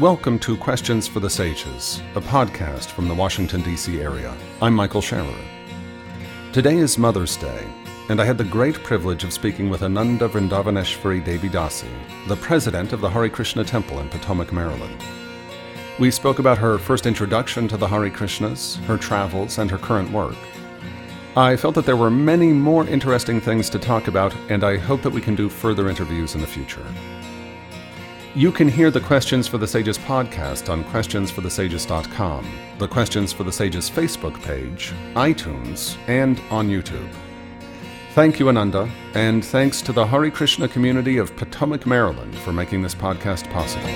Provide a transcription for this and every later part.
Welcome to Questions for the Sages, a podcast from the Washington, D.C. area. I'm Michael Scherer. Today is Mother's Day, and I had the great privilege of speaking with Ananda Vrindavaneshwari Devi Dasi, the president of the Hare Krishna Temple in Potomac, Maryland. We spoke about her first introduction to the Hare Krishnas, her travels, and her current work. I felt that there were many more interesting things to talk about, and I hope that we can do further interviews in the future. You can hear the Questions for the Sages podcast on questionsforthesages.com, the Questions for the Sages Facebook page, iTunes, and on YouTube. Thank you, Ananda, and thanks to the Hare Krishna community of Potomac, Maryland for making this podcast possible.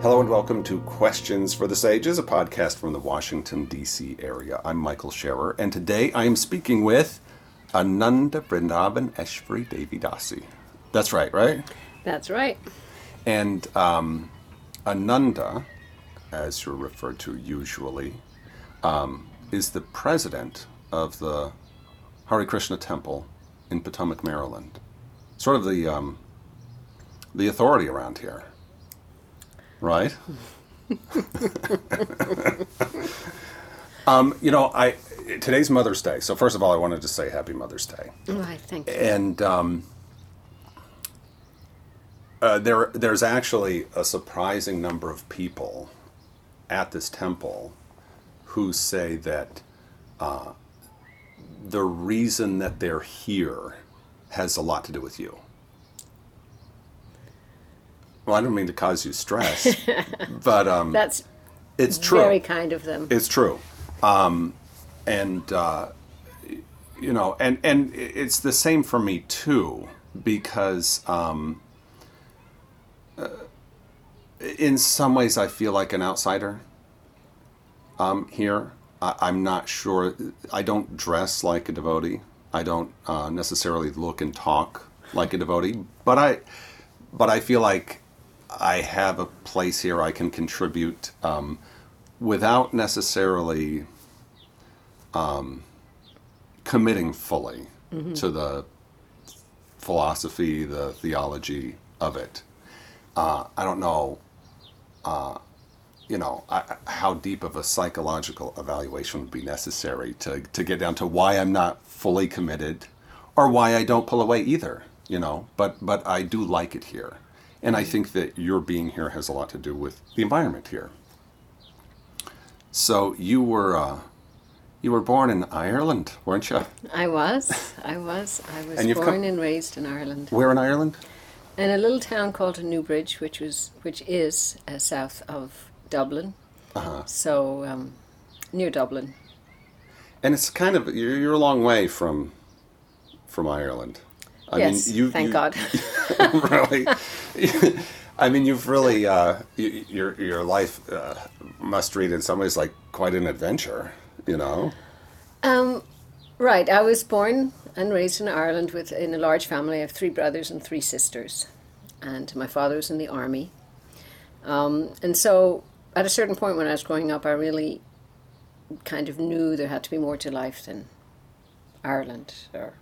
Hello and welcome to Questions for the Sages, a podcast from the Washington, D.C. area. I'm Michael Scherer, and today I am speaking with Ananda Vrindavaneshwari Devi Dasi. That's right, right? That's right. And um, Ananda, as you're referred to usually, um, is the president of the Hare Krishna Temple in Potomac, Maryland. Sort of the um, the authority around here, right? um, you know, I today's Mother's Day, so first of all, I wanted to say Happy Mother's Day. Right, thank you. And um, uh, there, there's actually a surprising number of people at this temple who say that uh, the reason that they're here has a lot to do with you. Well, I don't mean to cause you stress, but um, That's it's true. very kind of them. It's true, um, and uh, you know, and and it's the same for me too, because um, uh, in some ways I feel like an outsider um, here. I, I'm not sure. I don't dress like a devotee. I don't uh, necessarily look and talk like a devotee, but I, but I feel like I have a place here I can contribute um, without necessarily um, committing fully to the philosophy, the theology of it. Uh, I don't know, uh, you know, I, how deep of a psychological evaluation would be necessary to, to get down to why I'm not fully committed or why I don't pull away either, you know, but, but I do like it here. And I think that your being here has a lot to do with the environment here. So you were uh, you were born in Ireland, weren't you? I was. I was. I was And born and raised in Ireland. Where in Ireland? In a little town called Newbridge, which was which is uh, south of Dublin. Uh-huh. So um, near Dublin. And it's kind of you're, you're a long way from from Ireland. I yes, mean, you, thank you- God. really. I mean, you've really uh, y your your life uh, must read in some ways like quite an adventure. You know. Um, right. I was born and raised in Ireland with in a large family. Have three brothers and three sisters, and my father was in the army. Um, and so, at a certain point when I was growing up, I really kind of knew there had to be more to life than Ireland or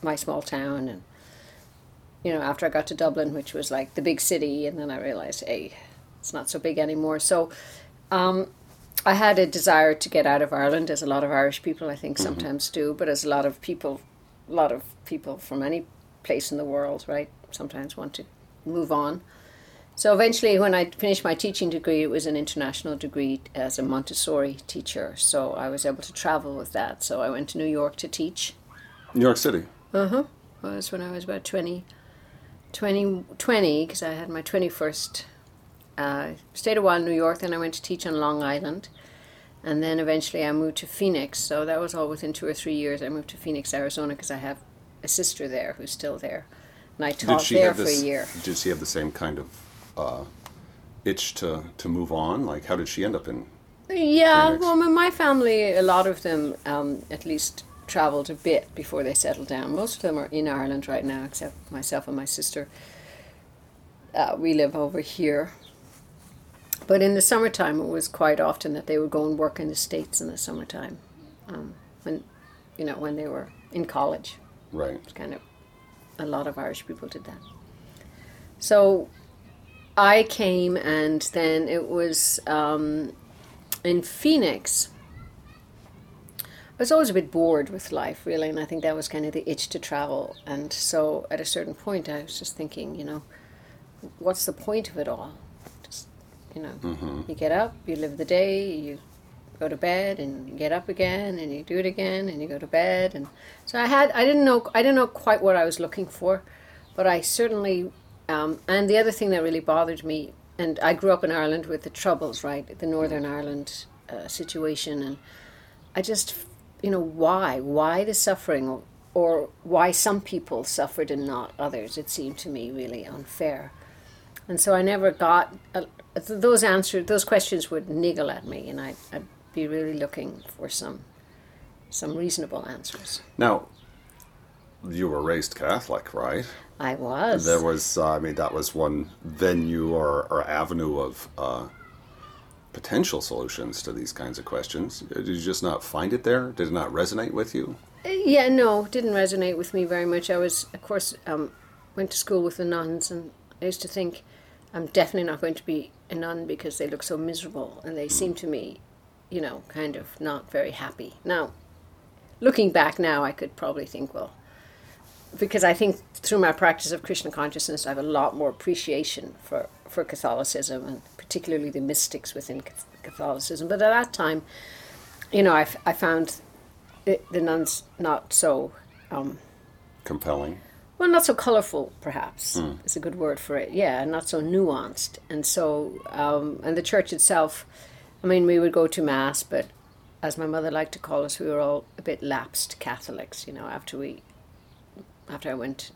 my small town. And you know, after I got to Dublin, which was like the big city, and then I realized, hey, it's not so big anymore. So. Um, I had a desire to get out of Ireland, as a lot of Irish people I think sometimes do, but as a lot of people, a lot of people from any place in the world, right, sometimes want to move on. So eventually, when I finished my teaching degree, it was an international degree as a Montessori teacher. So I was able to travel with that. So I went to New York to teach. New York City. Uh huh. Was when I was about 20, 20, 20 because I had my 21st. Uh, stayed a while in New York, then I went to teach on Long Island. And then eventually I moved to Phoenix. So that was all within two or three years. I moved to Phoenix, Arizona because I have a sister there who's still there. And I taught there for this? a year. Did she have the same kind of uh, itch to to move on? Like, how did she end up in? Yeah, Phoenix. well, my family, a lot of them um, at least traveled a bit before they settled down. Most of them are in Ireland right now, except myself and my sister. Uh, we live over here. But in the summertime, it was quite often that they would go and work in the States in the summertime. Um, when, you know, when they were in college. Right. It's kind of a lot of Irish people did that. So I came, and then it was um, in Phoenix. I was always a bit bored with life, really, and I think that was kind of the itch to travel. And so at a certain point, I was just thinking, you know, what's the point of it all? You know, you get up, you live the day, you go to bed, and you get up again, and you do it again, and you go to bed. And so I had, I didn't know, I didn't know quite what I was looking for, but I certainly, um, and the other thing that really bothered me, and I grew up in Ireland with the Troubles, right, the Northern Ireland uh, situation, and I just, you know, why? Why the suffering? Or, why some people suffered and not others? It seemed to me really unfair. And so I never got those answers, those questions would niggle at me, and I, I'd be really looking for some some reasonable answers. Now, you were raised Catholic, right? I was. There was, uh, I mean, that was one venue or, or avenue of uh, potential solutions to these kinds of questions. Did you just not find it there? Did it not resonate with you? Yeah, no, didn't resonate with me very much. I was, of course, um, went to school with the nuns, and I used to think I'm definitely not going to be a nun because they look so miserable, and they seem to me, you know, kind of not very happy. Now, looking back now, I could probably think, well, because I think through my practice of Krishna consciousness, I have a lot more appreciation for, for Catholicism and particularly the mystics within Catholicism. But at that time, you know, I, I found the, the nuns not so, um, Compelling. Well, not so colorful, perhaps is a good word for it. Yeah, not so nuanced. And so, um, and the church itself, I mean, we would go to mass, but as my mother liked to call us, we were all a bit lapsed Catholics. You know, after we, after I went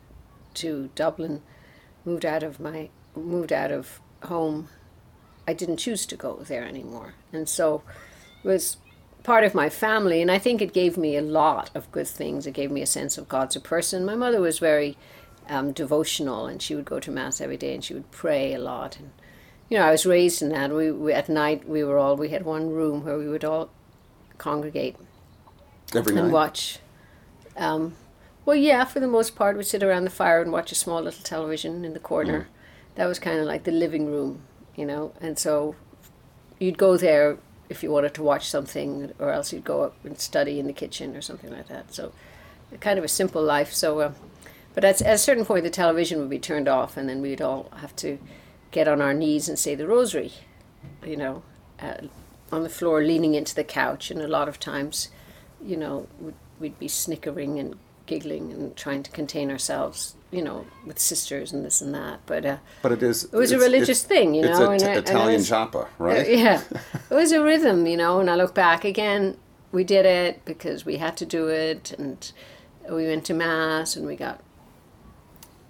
to Dublin, moved out of my, moved out of home, I didn't choose to go there anymore, and so it was part of my family, and I think it gave me a lot of good things. It gave me a sense of God's a person. My mother was very um, devotional, and she would go to mass every day, and she would pray a lot. And you know, I was raised in that. We, we at night we were all we had one room where we would all congregate Every and night. And watch. Um, well, yeah, for the most part, we'd sit around the fire and watch a small little television in the corner. That was kind of like the living room, you know. And so you'd go there if you wanted to watch something, or else you'd go up and study in the kitchen or something like that. So, kind of a simple life. So, uh, but at, at a certain point, the television would be turned off, and then we'd all have to get on our knees and say the rosary, you know, uh, on the floor, leaning into the couch, and a lot of times, you know, we'd, we'd be snickering and giggling and trying to contain ourselves, you know, with sisters and this and that. But uh, But it is. it was a religious thing, you know. It's and a t- Italian japa, right? yeah, it was a rhythm, you know. And I look back again, we did it because we had to do it, and we went to mass, and we got,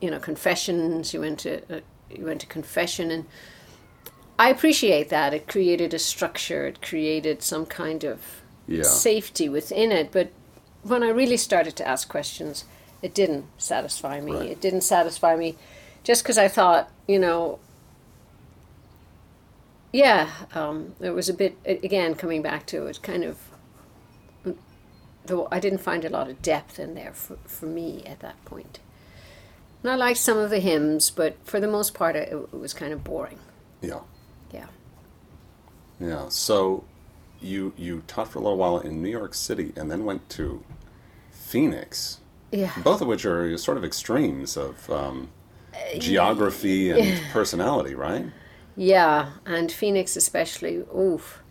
you know, confessions. You went to uh, you went to confession, and I appreciate that. It created a structure. It created some kind of Yeah. safety within it. But when I really started to ask questions, it didn't satisfy me. Right. It didn't satisfy me just because I thought, you know, yeah, um, it was a bit, again, coming back to it, kind of, though I didn't find a lot of depth in there for, for me at that point. And I liked some of the hymns, but for the most part, it, it was kind of boring. Yeah. Yeah. Yeah. So you you taught for a little while in New York City and then went to Phoenix, Yeah. both of which are sort of extremes of um, geography and personality, right? Yeah, and Phoenix especially. Oof,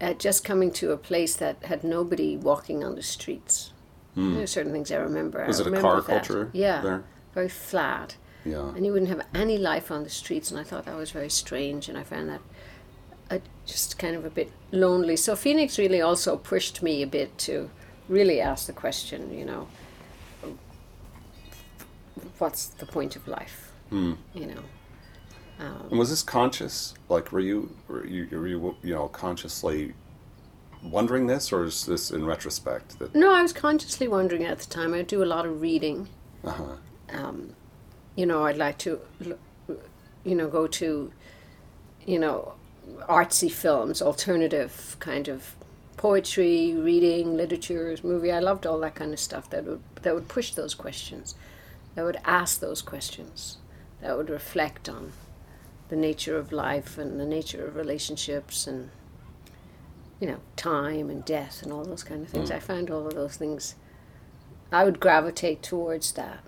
uh, just coming to a place that had nobody walking on the streets. There are certain things I remember. I. Was it a remember car that. culture Yeah, there? very flat, Yeah. and you wouldn't have any life on the streets. And I thought that was very strange, and I found that uh, just kind of a bit lonely. So Phoenix really also pushed me a bit to really ask the question. You know, what's the point of life? Hmm. You know. And was this conscious? Like, were you were you were you you know consciously wondering this, or is this in retrospect that? No, I was consciously wondering at the time. I do a lot of reading. Uh-huh. Um, you know, I'd like to, you know, go to, you know, artsy films, alternative kind of poetry, reading, literature, movie. I loved all that kind of stuff that would that would push those questions. That would ask those questions, that would reflect on the nature of life and the nature of relationships and you know time and death and all those kind of things. Mm. I found all of those things. I would gravitate towards that.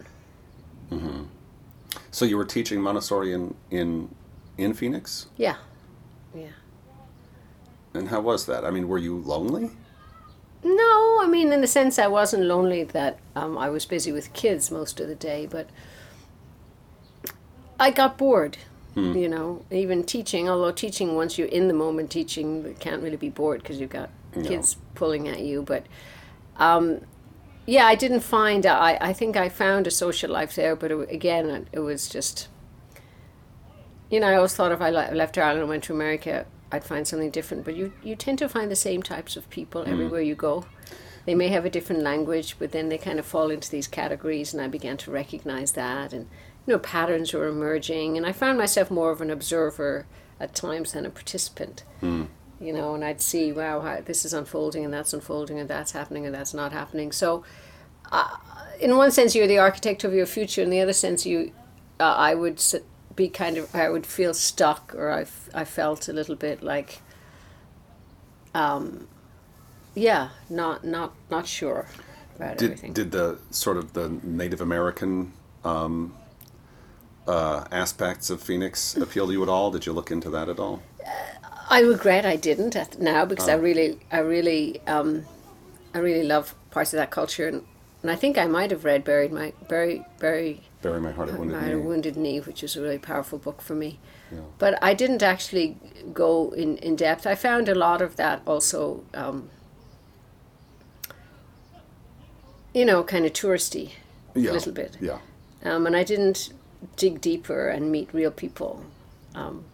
Mm-hmm. So you were teaching Montessori in in in Phoenix, Yeah, yeah. and how was that? I mean, were you lonely? No, I mean, in the sense I wasn't lonely that um, I was busy with kids most of the day, but I got bored. You know, even teaching, although teaching, once you're in the moment teaching, you can't really be bored because you've got No. kids pulling at you. But um, yeah, I didn't find, I, I think I found a social life there, but it, again, it, it was just, you know, I always thought if I left Ireland and went to America, I'd find something different. But you, you tend to find the same types of people everywhere you go. They may have a different language, but then they kind of fall into these categories, and I began to recognize that. And, you know, patterns were emerging, and I found myself more of an observer at times than a participant. You know, and I'd see, wow, how, this is unfolding, and that's unfolding, and that's happening, and that's not happening. So, uh, in one sense, you're the architect of your future. In the other sense, you, uh, I would be kind of, I would feel stuck, or I, f- I felt a little bit like, um, yeah, not not not sure about everything. Did did the sort of the Native American um, uh, aspects of Phoenix appeal to you at all? Did you look into that at all? I regret I didn't now because I Oh. really, I really, um, I really love parts of that culture, and, and I think I might have read "Buried My Bury Bury Bury my heart at wounded My knee. Wounded Knee," which is a really powerful book for me. Yeah. But I didn't actually go in, in depth. I found a lot of that also, um, you know, kind of touristy, Yeah, a little bit. Yeah. Um, and I didn't dig deeper and meet real people. Um,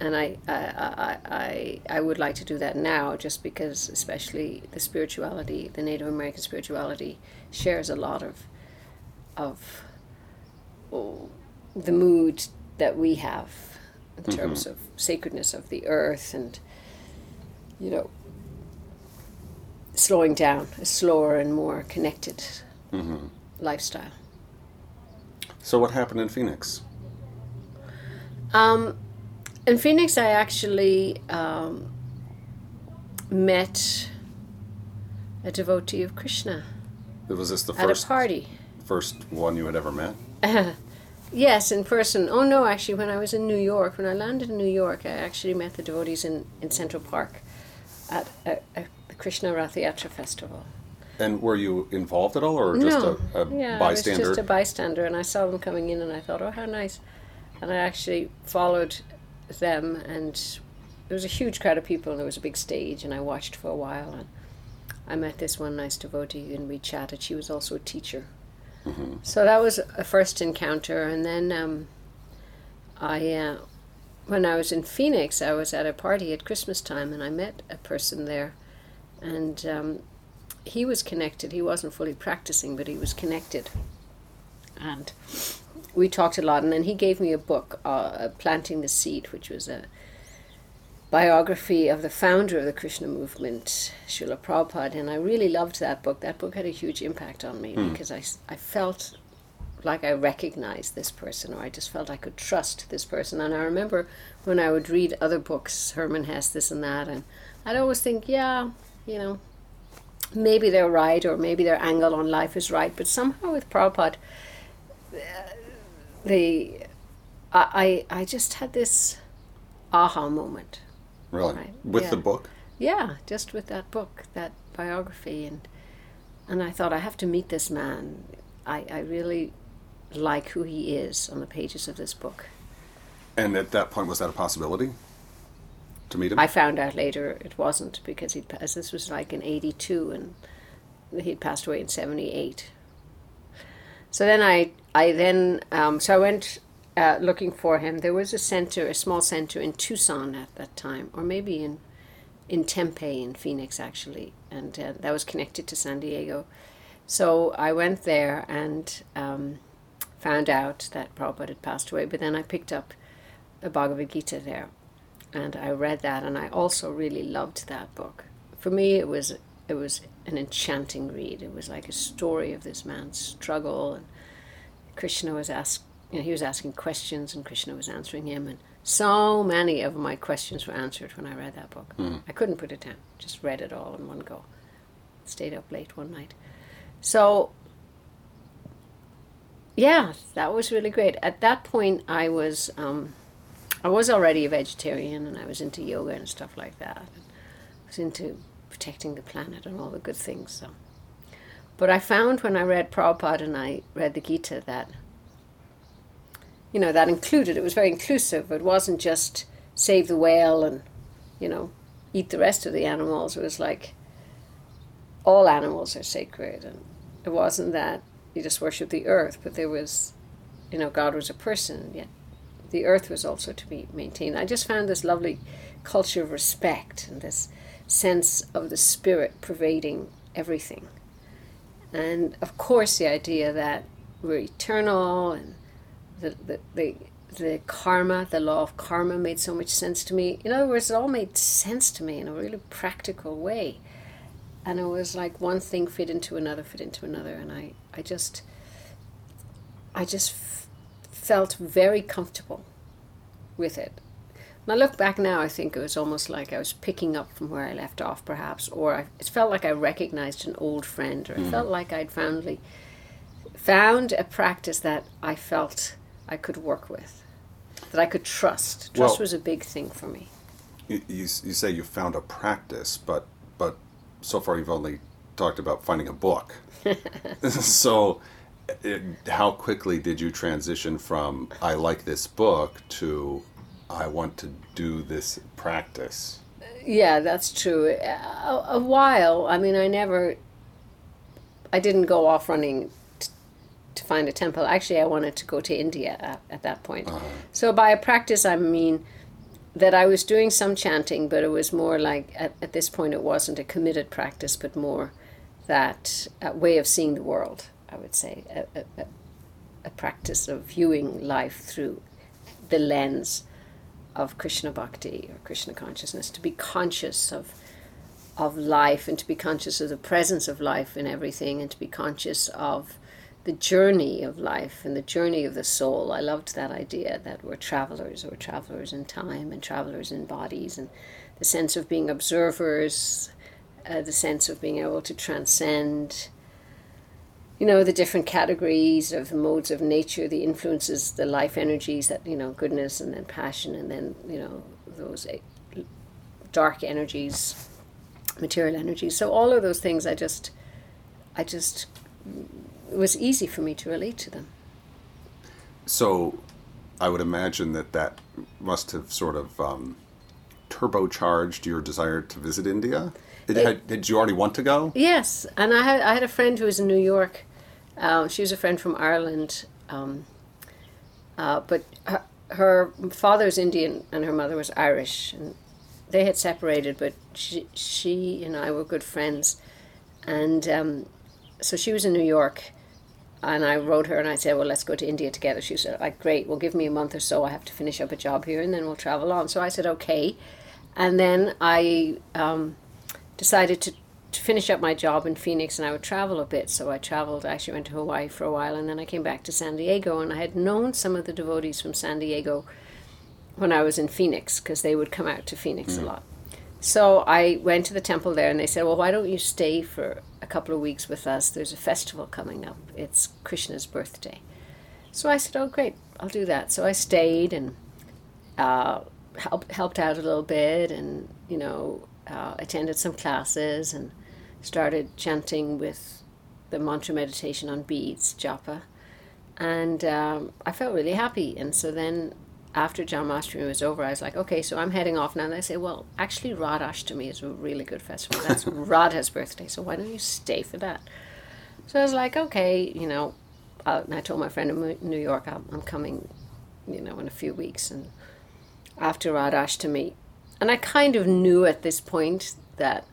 and I, I, I, I, I would like to do that now just because, especially the spirituality, the Native American spirituality, shares a lot of, of oh, the mood that we have in terms of sacredness of the earth and, you know, slowing down, a slower and more connected lifestyle. So what happened in Phoenix? Um, in Phoenix, I actually um, met a devotee of Krishna Was this the at first a party. first one you had ever met? Yes, in person. Oh no, actually, when I was in New York, when I landed in New York, I actually met the devotees in, in Central Park at a, a, the Krishna Rath Yatra festival. And were you involved at all, or just no, a, a yeah, bystander? I was just a bystander, and I saw them coming in, and I thought, oh, how nice. And I actually followed them, and there was a huge crowd of people, and there was a big stage, and I watched for a while, and I met this one nice devotee, and we chatted. She was also a teacher. So that was a first encounter, and then um, I, uh, when I was in Phoenix, I was at a party at Christmas time, and I met a person there, and um, he was connected. He wasn't fully practicing, but he was connected, and we talked a lot. And then he gave me a book, uh, "Planting the Seed," which was a biography of the founder of the Krishna movement, Srila Prabhupada, and I really loved that book. That book had a huge impact on me because I, I felt like I recognized this person, or I just felt I could trust this person. And I remember when I would read other books, Hermann Hesse, this and that, and I'd always think, yeah, you know, maybe they're right, or maybe their angle on life is right. But somehow with Prabhupada, uh, the I I just had this aha moment. Really? With the book? Yeah, just with that book, that biography, and and I thought I have to meet this man. I, I really like who he is on the pages of this book. And at that point, was that a possibility to meet him? I found out later it wasn't because he'd passed. This was like in '82, and he'd passed away in '78. So then I, I then, um, so I went uh, looking for him. There was a center, a small center in Tucson at that time, or maybe in, in Tempe in Phoenix actually, and uh, that was connected to San Diego. So I went there and um, found out that Prabhupada had passed away. But then I picked up a Bhagavad Gita there, and I read that, and I also really loved that book. For me, it was it was an enchanting read. It was like a story of this man's struggle, and Krishna was asked, you know, he was asking questions and Krishna was answering him. And so many of my questions were answered when I read that book. I couldn't put it down, just read it all in one go. Stayed up late one night. So, yeah, that was really great. At that point, I was. Um, I was already a vegetarian and I was into yoga and stuff like that. I was into protecting the planet and all the good things. So. But I found when I read Prabhupada and I read the Gita that, you know, that included, it was very inclusive. It wasn't just save the whale and, you know, eat the rest of the animals. It was like all animals are sacred. And it wasn't that you just worship the earth, but there was, you know, God was a person, yet the earth was also to be maintained. I just found this lovely culture of respect and this sense of the spirit pervading everything. And of course, the idea that we're eternal and the, the, the, the karma, the law of karma made so much sense to me. In other words, it all made sense to me in a really practical way. And it was like one thing fit into another, fit into another. And I, I just, I just felt very comfortable with it. When I look back now, I think it was almost like I was picking up from where I left off, perhaps, or I, it felt like I recognized an old friend, or it mm. felt like I'd foundly found a practice that I felt I could work with, that I could trust. Trust well, was a big thing for me. You, you, you say you found a practice, but but so far you've only talked about finding a book. so it, how quickly did you transition from I like this book to I want to do this practice? Yeah, that's true. A, a while. I mean, I never. I didn't go off running to find a temple. Actually, I wanted to go to India at, at that point. Uh-huh. So by a practice, I mean that I was doing some chanting, but it was more like at, at this point it wasn't a committed practice, but more that uh, way of seeing the world. I would say, a, a, a practice of viewing life through the lens of Krishna Bhakti or Krishna consciousness, to be conscious of of life and to be conscious of the presence of life in everything and to be conscious of the journey of life and the journey of the soul. I loved that idea that we're travelers, we're travelers in time and travelers in bodies, and the sense of being observers, uh, the sense of being able to transcend you know, the different categories of the modes of nature, the influences, the life energies that, you know, goodness and then passion and then, you know, those dark energies, material energies. So all of those things, I just, I just, it was easy for me to relate to them. So I would imagine that that must have sort of um, turbocharged your desire to visit India. Did, it, had, did you already want to go? Yes, and I had I had a friend who was in New York uh, she was a friend from Ireland, um, uh, but her, her father was Indian and her mother was Irish, and they had separated. But she, she and I were good friends, and um, so she was in New York, and I wrote her and I said, "Well, let's go to India together." She said, "Like, great. Well, give me a month or so. I have to finish up a job here, and then we'll travel on." So I said, "Okay," and then I um, decided to to finish up my job in Phoenix and I would travel a bit. So I traveled, I actually went to Hawaii for a while and then I came back to San Diego and I had known some of the devotees from San Diego when I was in Phoenix because they would come out to Phoenix mm. a lot. So I went to the temple there and they said, Well, why don't you stay for couple of weeks with us? There's a festival coming up. It's Krishna's birthday. So I said, Oh, great, I'll do that. So I stayed and uh, help, helped out a little bit and, you know, uh, attended some classes and started chanting with the mantra meditation on beads, japa, and um, I felt really happy. And so then after Janmashtami was over, I was like, okay, so I'm heading off now. And they say, well, actually, Radhashtami is a really good festival. That's Radha's birthday, so why don't you stay for that? So I was like, okay, you know, uh, and I told my friend in New York, I'm, I'm coming, you know, in a few weeks. And after Radhashtami, and I kind of knew at this point that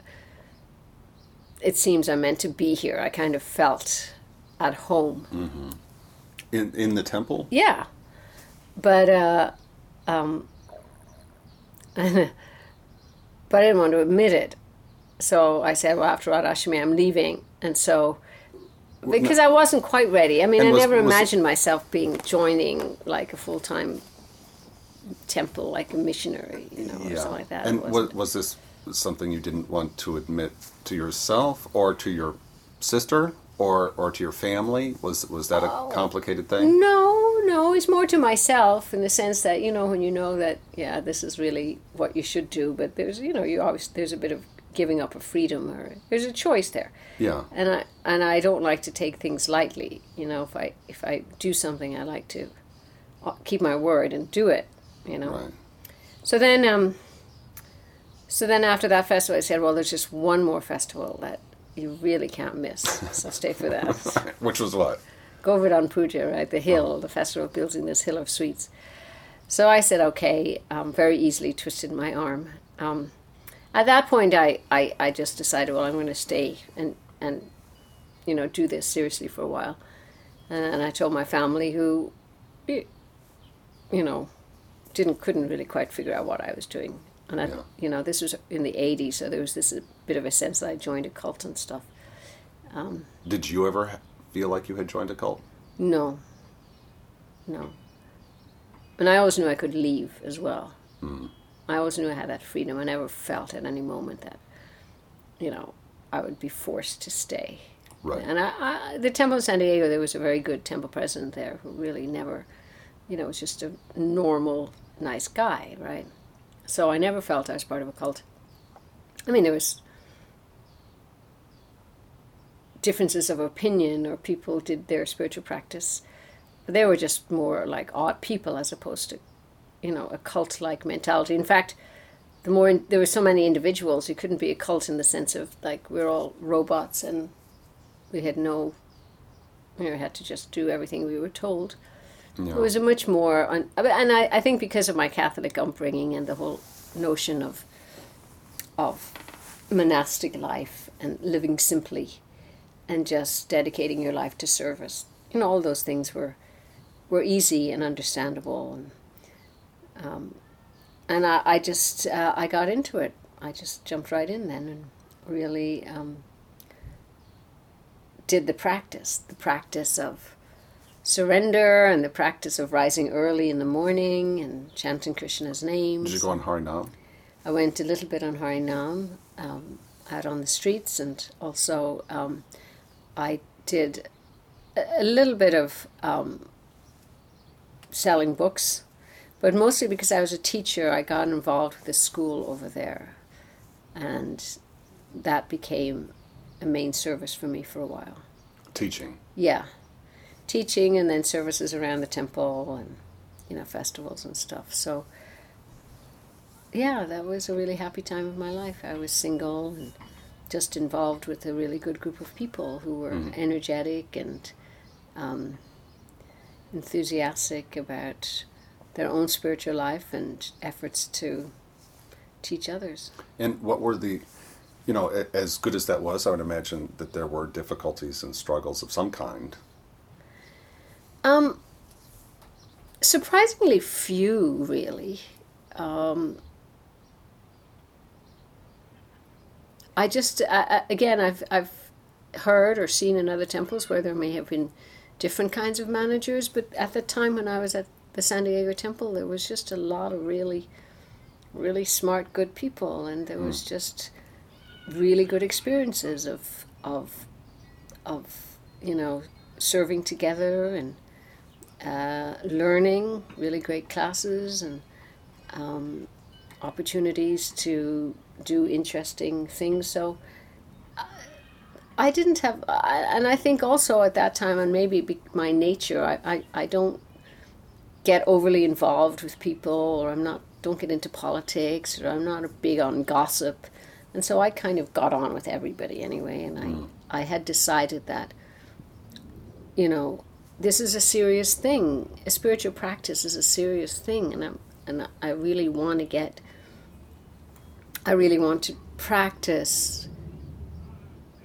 it seems I'm meant to be here. I kind of felt at home. Mm-hmm. In in the temple. Yeah, but uh, um, but I didn't want to admit it. So I said, well, after Radhashtami, I'm leaving, and so because I wasn't quite ready. I mean, And I was- never imagined myself being joining like a full time temple, like a missionary, you know, or something like that. And was, was this something you didn't want to admit to yourself or to your sister or or to your family? Was was that a Oh. complicated thing? No, no, it's more to myself in the sense that you know when you know that yeah, this is really what you should do, but there's you know you always there's a bit of giving up a freedom or there's a choice there. Yeah. and I and I don't like to take things lightly. You know, if I if I do something, I like to uh, keep my word and do it. You know. Right. So then, um, so then after that festival, I said, well, there's just one more festival that you really can't miss. So stay for that. Which was what? Govardhan Puja, right? The hill, the festival of building this hill of sweets. So I said, okay, um, very easily twisted my arm. Um, at that point, I, I, I just decided, well, I'm going to stay and, and, you know, do this seriously for a while. And I told my family who, you know, didn't, couldn't really quite figure out what I was doing. And I, Yeah. you know, this was in the 80s, so there was this a bit of a sense that I joined a cult and stuff. Did you ever feel like you had joined a cult? No. No. And I always knew I could leave as well. Hmm. I always knew I had that freedom. I never felt at any moment that, you know, I would be forced to stay. Right. And I, I, the Temple of San Diego, there was a very good temple president there who really never, you know, was just a normal, nice guy, right? So I never felt I was part of a cult. I mean, there was differences of opinion or people did their spiritual practice. But they were just more like odd people as opposed to, you know, a cult like mentality. In fact, the more there were so many individuals, you couldn't be a cult in the sense of like we're all robots and we had no, you know, had to just do everything we were told. Yeah. It was a much more, un- and I, I think because of my Catholic upbringing and the whole notion of, of monastic life and living simply, and just dedicating your life to service, you know, all those things were, were easy and understandable, and, um, and I, I just uh, I got into it. I just jumped right in then and really um, did the practice, the practice of surrender and the practice of rising early in the morning and chanting Krishna's name. Did you go on Harinam? I went a little bit on Harinam um, out on the streets, and also um, I did a, a little bit of um, selling books, but mostly because I was a teacher, I got involved with the school over there, and that became a main service for me for a while. Teaching. Yeah, teaching and then services around the temple and you know festivals and stuff. So yeah, that was a really happy time of my life. I was single and just involved with a really good group of people who were energetic and um, enthusiastic about their own spiritual life and efforts to teach others. And what were the, you know, as good as that was, I would imagine that there were difficulties and struggles of some kind. Um, surprisingly few, really. Um, I just, I, I, again, I've, I've heard or seen in other temples where there may have been different kinds of managers, but at the time when I was at the San Diego temple, there was just a lot of really, really smart, good people, and there was just really good experiences of, of, of, you know, serving together and uh, learning, really great classes and um, opportunities to do interesting things. So I- I didn't have, and I think also at that time, and maybe my nature, I, I, I don't get overly involved with people, or I'm not, don't get into politics, or I'm not big on gossip. And so I kind of got on with everybody anyway, and I, mm. I had decided that, you know, this is a serious thing. A spiritual practice is a serious thing, and I'm and I really want to get. I really want to practice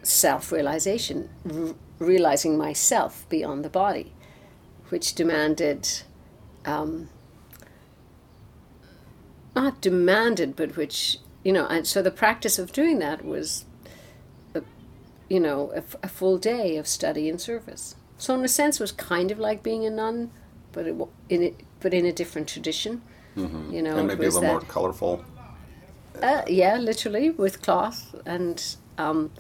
self-realization, r- realizing myself beyond the body, which demanded, um, not demanded, but which you know, and so the practice of doing that was a, you know, a, f- a full day of study and service. So in a sense, it was kind of like being a nun, but it, in it, but in a different tradition. You know, and maybe a little more colorful. Uh, yeah, literally with cloth, and um,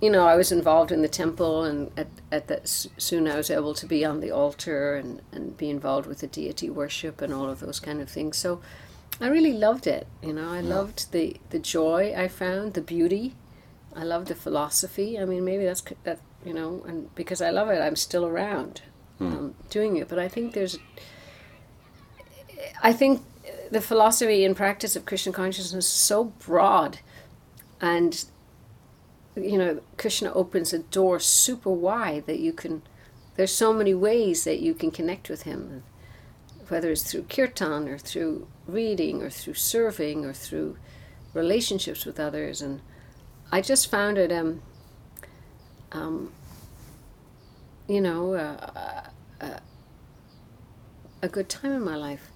you know, I was involved in the temple, and at at that soon I was able to be on the altar and and be involved with the deity worship and all of those kind of things. So, I really loved it. You know, I loved the the joy I found, the beauty. I loved the philosophy. I mean, maybe that's that you know, and because I love it, I'm still around um, doing it. But I think there's I think the philosophy and practice of Krishna consciousness is so broad, and you know, Krishna opens a door super wide that you can. There's so many ways that you can connect with him, whether it's through kirtan or through reading or through serving or through relationships with others, and I just found it, um, um, you know, uh, uh, a good time in my life.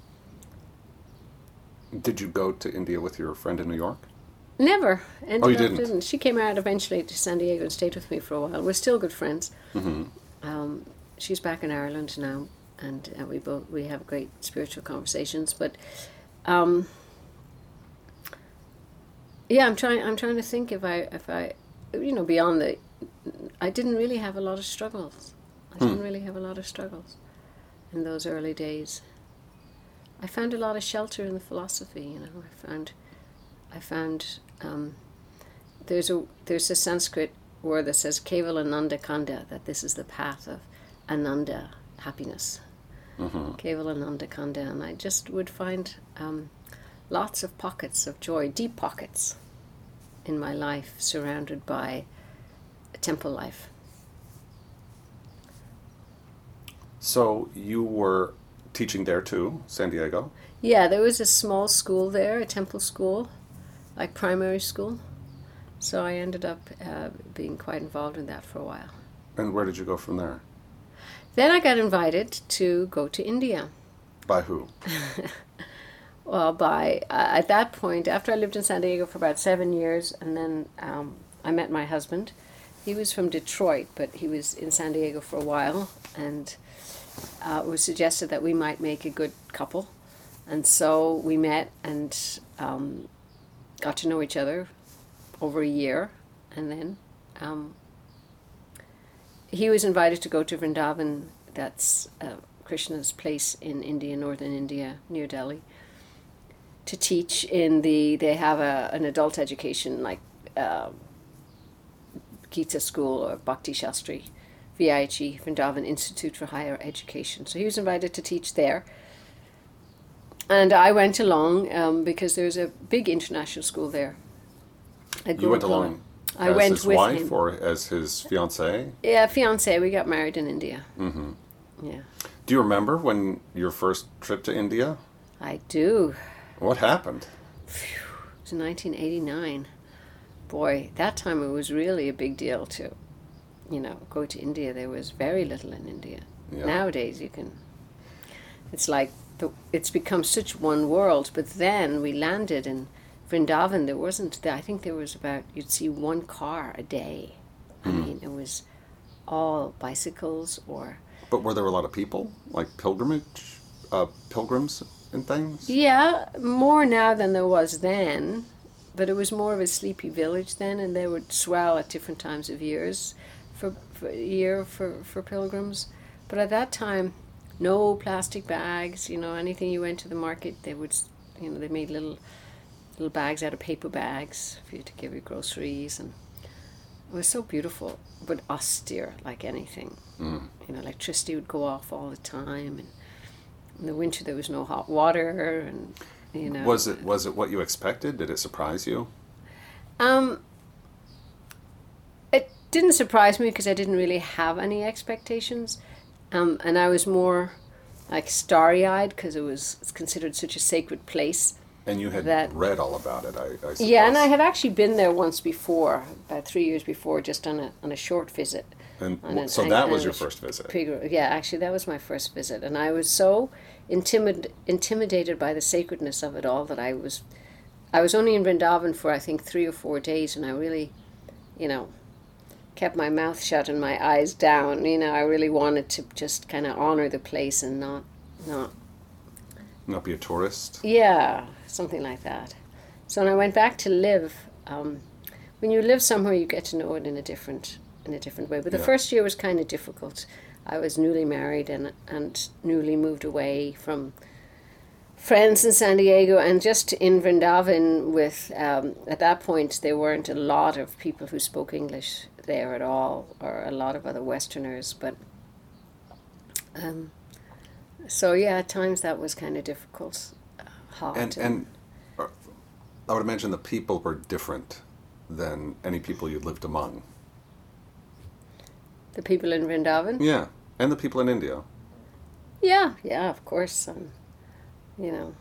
Did you go to India with your friend in New York? Never. Ended Oh, you up didn't? She came out eventually to San Diego and stayed with me for a while. We're still good friends. Mm-hmm. Um, she's back in Ireland now, and uh, we both we have great spiritual conversations. But um, yeah, I'm trying. I'm trying to think if I if I you know beyond the. I didn't really have a lot of struggles. I Hmm. didn't really have a lot of struggles in those early days. I found a lot of shelter in the philosophy. You know, I found, I found um, there's a there's a Sanskrit word that says Kevalananda Kanda that this is the path of Ananda happiness. Mm-hmm. Kevalananda Kanda, and I just would find um, lots of pockets of joy, deep pockets, in my life, surrounded by a temple life. So you were teaching there too, San Diego. Yeah, there was a small school there, a temple school, like primary school. So I ended up uh, being quite involved in that for a while. And where did you go from there? Then I got invited to go to India. By who? Well, by uh, at that point, after I lived in San Diego for about seven years, and then um, I met my husband. He was from Detroit, but he was in San Diego for a while, and uh, it was suggested that we might make a good couple. And so we met and um, got to know each other over a year, and then um, he was invited to go to Vrindavan. That's uh, Krishna's place in India, northern India, near Delhi to teach in the they have a an adult education like uh, Gita school or Bhakti Shastri, VIHE Vrindavan Institute for Higher Education. So he was invited to teach there, and I went along um, because there's a big international school there. at You went along I as went his with wife him. or as his fiance? Yeah, fiance. We got married in India. Mm-hmm. Yeah, Do you remember when your first trip to India? I do. What happened? It was 1989. Boy, that time it was really a big deal to, you know, go to India. There was very little in India. Yeah. Nowadays, you can. It's like the, it's become such one world. But then we landed in Vrindavan. There wasn't. I think there was about you'd see one car a day. I mean, it was all bicycles or But were there a lot of people, like pilgrimage, uh, pilgrims and things? Yeah, more now than there was then, but it was more of a sleepy village then, and they would swell at different times of years, for, for year for for pilgrims. But at that time, no plastic bags. You know, anything you went to the market, they would, you know, they made little little bags out of paper bags for you to give your groceries, and it was so beautiful, but austere like anything. Mm. You know, electricity would go off all the time, and in the winter there was no hot water, and you know. Was it was it what you expected? Did it surprise you? Um, didn't surprise me because I didn't really have any expectations, um, and I was more like starry-eyed because it was considered such a sacred place. And you had That- read all about it, I, I suppose. Yeah, and I had actually been there once before, about three years before, just on a on a short visit. And an- so that was your first visit. Pilgrim- yeah, actually, that was my first visit, and I was so intimid- intimidated by the sacredness of it all that I was, I was only in Vrindavan for I think three or four days, and I really, you know, kept my mouth shut and my eyes down. You know, I really wanted to just kind of honor the place and not, not. Not be a tourist. Yeah, something like that. So when I went back to live, um, when you live somewhere, you get to know it in a different in a different way. But the Yeah. first year was kind of difficult. I was newly married and and newly moved away from friends in San Diego and just in Vrindavan with um, at that point there weren't a lot of people who spoke English there at all or a lot of other Westerners but um, so yeah at times that was kind of difficult uh, hard And and uh, I would imagine the people were different than any people you lived among. the people in Vrindavan Yeah, and the people in India. yeah yeah of course um, you know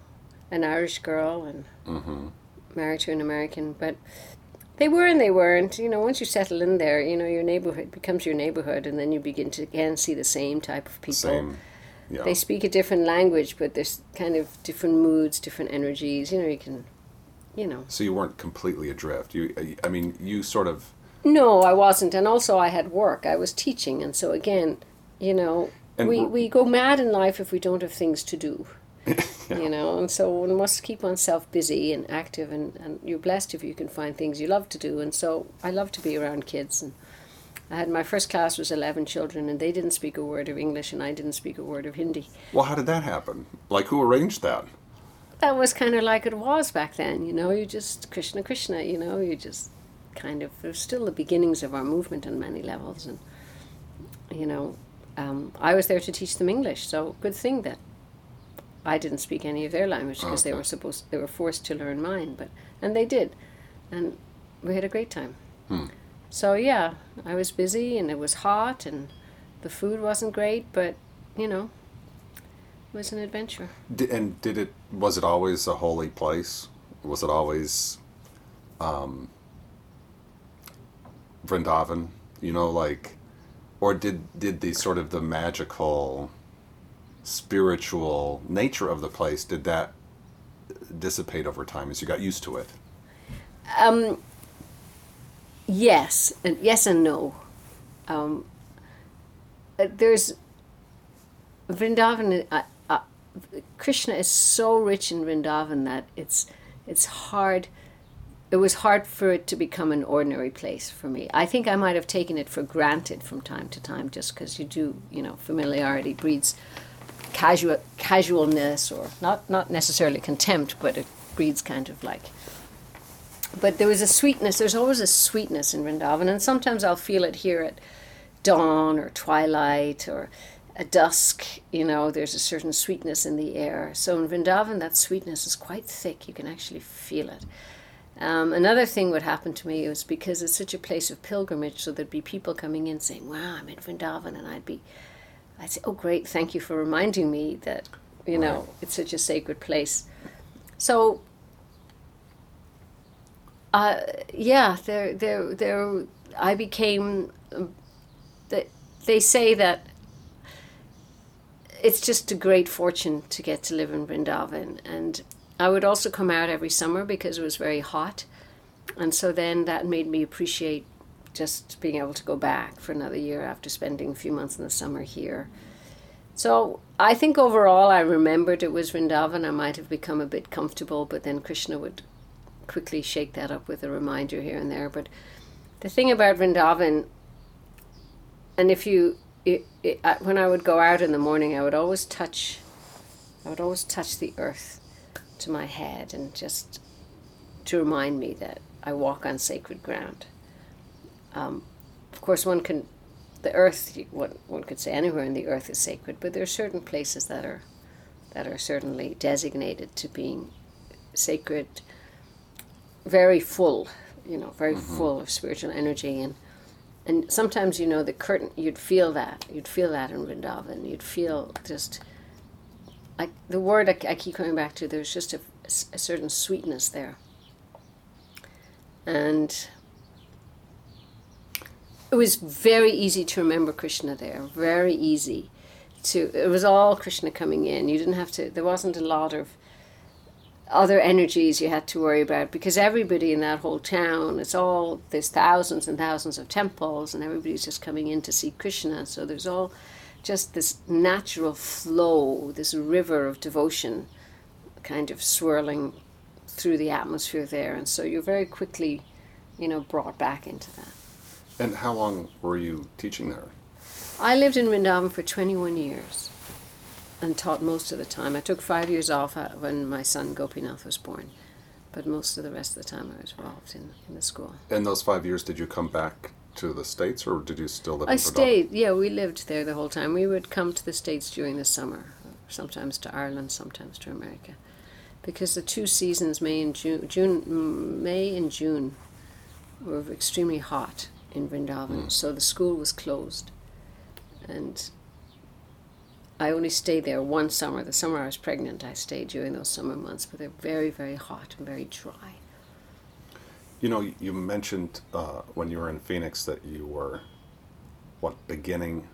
an Irish girl and hmm married to an American, but they were and they weren't. You know, once you settle in there, you know, your neighborhood becomes your neighborhood, and then you begin to again see the same type of people. Same. Yeah. They speak a different language, but there's kind of different moods, different energies. You know, you can, you know. so you weren't completely adrift. You, I mean, you sort of. No, I wasn't, and also I had work. I was teaching, and so again, you know, And we we go mad in life if we don't have things to do. Yeah. You know, and so one must keep oneself busy and active, and, and you're blessed if you can find things you love to do. And so I love to be around kids. And I had my first class was 11 children, and they didn't speak a word of English, and I didn't speak a word of Hindi. Well, how did that happen? Like, who arranged that? That was kind of like it was back then, you know, you just, Krishna Krishna, you know, you just kind of, it was still the beginnings of our movement on many levels. And, you know, um, I was there to teach them English, so good thing that I didn't speak any of their language because they were supposed they were forced to learn mine, but and they did, and we had a great time. Hmm. So yeah, I was busy and it was hot and the food wasn't great, but you know, it was an adventure. Di- and did it? Was it always a holy place? Was it always, um, Vrindavan? You know, like, or did did the sort of the magical, spiritual nature of the place did that dissipate over time as you got used to it? Um, yes, and yes and no. Um, uh, there's Vrindavan. Uh, uh, Krishna is so rich in Vrindavan that it's it's hard. It was hard for it to become an ordinary place for me. I think I might have taken it for granted from time to time, just because you do, you know, familiarity breeds casual casualness, or not not necessarily contempt, but it breeds kind of like but there was a sweetness. There's always a sweetness in Vrindavan, and sometimes I'll feel it here at dawn or twilight or at dusk. You know, there's a certain sweetness in the air. So in Vrindavan, that sweetness is quite thick. You can actually feel it. Um, another thing would happen to me was because it's such a place of pilgrimage, so there'd be people coming in saying, "Wow, I'm in Vrindavan," and I'd be, I'd say, "Oh, great, thank you for reminding me that, you know, Right. it's such a sacred place." So uh, yeah, there, there, there. I became. They, they say that it's just a great fortune to get to live in Vrindavan, and I would also come out every summer because it was very hot, and so then that made me appreciate just being able to go back for another year after spending a few months in the summer here. So I think overall I remembered it was Vrindavan. I might have become a bit comfortable, but then Krishna would quickly shake that up with a reminder here and there. But the thing about Vrindavan, and if you, it, it, I- when I would go out in the morning, I would always touch, I would always touch the earth to my head and just to remind me that I walk on sacred ground. Um, of course, one can, the earth, what one could say anywhere in the earth is sacred, but there are certain places that are, that are certainly designated to being sacred very full, you know, very full of spiritual energy. And and sometimes you know the curtain you'd feel that you'd feel that in Vrindavan. You'd feel just like the word I, I keep coming back to there's just a, a certain sweetness there. And it was very easy to remember Krishna there very easy to it was all Krishna coming in. You didn't have to there wasn't a lot of other energies you had to worry about because everybody in that whole town it's all there's thousands and thousands of temples and everybody's just coming in to see krishna. So there's all just this natural flow this river of devotion kind of swirling through the atmosphere there. And so you're very quickly you know brought back into that And how long were you teaching there? i lived in vrindavan for 21 years and taught most of the time i took five years off uh, when my son gopinath was born but most of the rest of the time i was involved in, in the school In those five years, did you come back to the states, or did you still live? I stayed. Yeah, we lived there the whole time. We would come to the states during the summer, sometimes to Ireland, sometimes to America, because the two seasons, May and June, June, mm, May and June, were extremely hot in Vrindavan. So the school was closed, and I only stayed there one summer. The summer I was pregnant, I stayed during those summer months, but they're very, very hot and very dry. You know, you mentioned uh, when you were in Phoenix that you were, what, beginning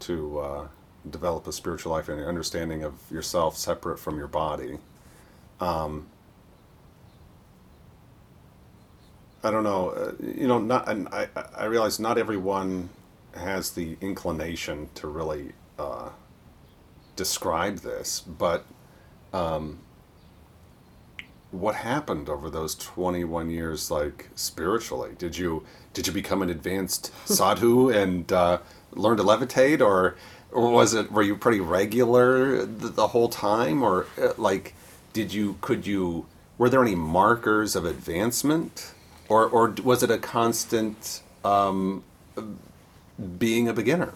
to uh, develop a spiritual life and an understanding of yourself separate from your body. Um, I don't know. Uh, you know, not. And I I realize not everyone has the inclination to really uh, describe this, but um, what happened over those 21 years like spiritually did you did you become an advanced sadhu and uh, learn to levitate or or was it were you pretty regular the, the whole time or uh, like did you could you were there any markers of advancement or or was it a constant um, being a beginner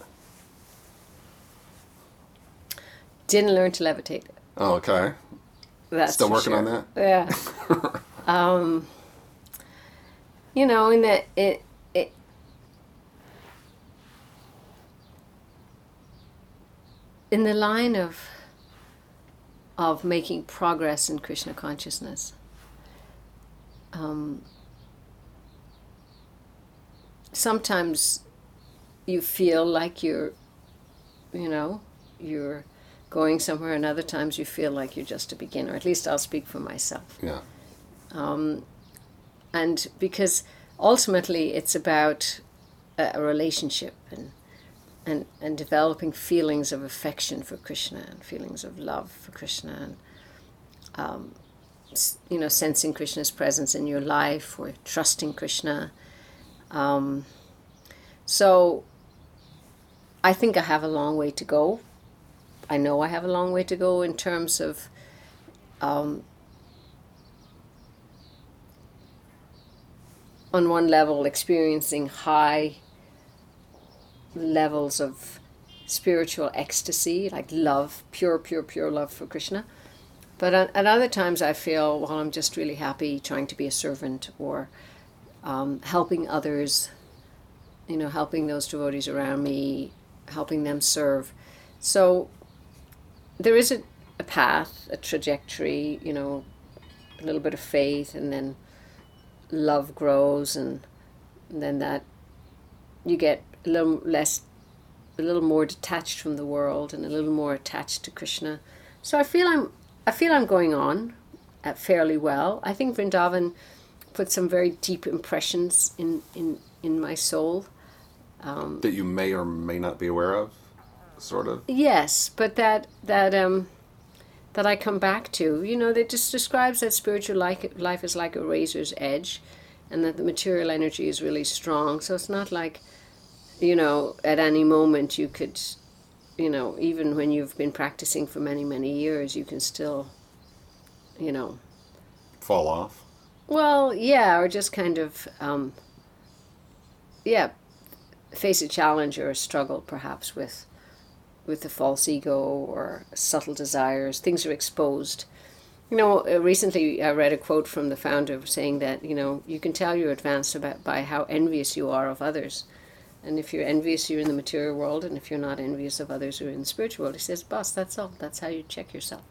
Didn't learn to levitate. oh, okay That's Still working on that? Yeah. um, you know, in that it, it in the line of of making progress in Krishna consciousness. Um, sometimes you feel like you're, you know, you're going somewhere, and other times you feel like you're just a beginner. At least I'll speak for myself. yeah And because ultimately it's about a, a relationship and, and, and developing feelings of affection for Krishna and feelings of love for Krishna and, um, you know, sensing Krishna's presence in your life or trusting Krishna. Um, so I think I have a long way to go. I know I have a long way to go in terms of um, on one level experiencing high levels of spiritual ecstasy, like love, pure, pure, pure love for Krishna. But at, at other times I feel, well, I'm just really happy trying to be a servant or um, helping others, you know, helping those devotees around me, helping them serve. So there is a, a path, a trajectory, you know, a little bit of faith and then love grows and, and then that you get a little less a little more detached from the world and a little more attached to Krishna. So I feel I'm I feel I'm going on uh, fairly well. I think Vrindavan put some very deep impressions in in, in my soul. that you may or may not be aware of sort of Yes, but that that um that I come back to, you know, that just describes that spiritual life is like a razor's edge, and that the material energy is really strong. So it's not like, you know, at any moment you could, you know, even when you've been practicing for many many years, you can still, you know, fall off well, yeah, or just kind of, um, yeah, face a challenge or a struggle perhaps with, with the false ego or subtle desires. Things are exposed. You know, uh, recently I read a quote from the founder saying that you know you can tell you're advanced about by how envious you are of others, and if you're envious, you're in the material world, and if you're not envious of others, you're in the spiritual world. He says, "Boss, that's all. That's how you check yourself."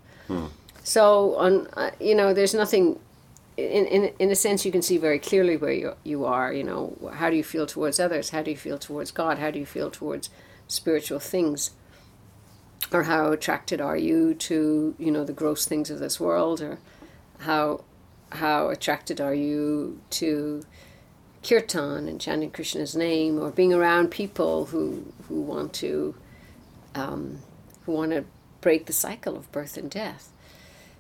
So on, uh, you know, there's nothing in, in, in a sense, you can see very clearly where you, you are. You know, how do you feel towards others? How do you feel towards God? How do you feel towards spiritual things? or how attracted are you to you know the gross things of this world or how how attracted are you to kirtan and chanting krishna's name or being around people who who want to um, who want to break the cycle of birth and death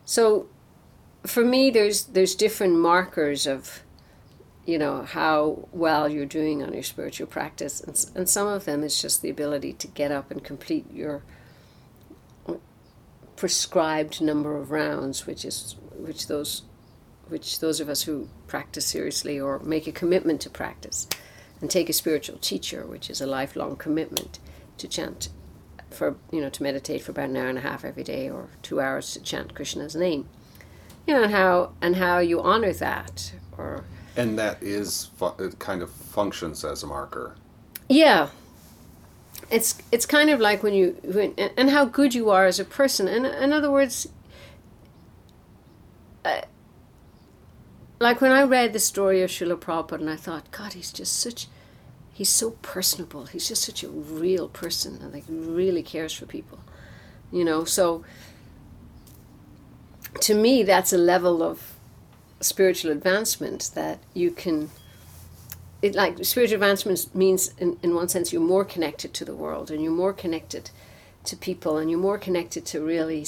so for me there's there's different markers of you know how well you're doing on your spiritual practice and, and some of them is just the ability to get up and complete your prescribed number of rounds, which is which those which those of us who practice seriously or make a commitment to practice and take a spiritual teacher, which is a lifelong commitment to chant for you know to meditate for about an hour and a half every day or two hours to chant Krishna's name. You know and how and how you honor that or and that is it kind of functions as a marker. Yeah, it's it's kind of like when you when, and how good you are as a person. And in other words uh, like when I read the story of Srila Prabhupada and I thought God he's just such he's so personable. He's just such a real person and like really cares for people you know? So to me that's a level of spiritual advancement that you can it, like spiritual advancement means in, in one sense you're more connected to the world and you're more connected to people and you're more connected to really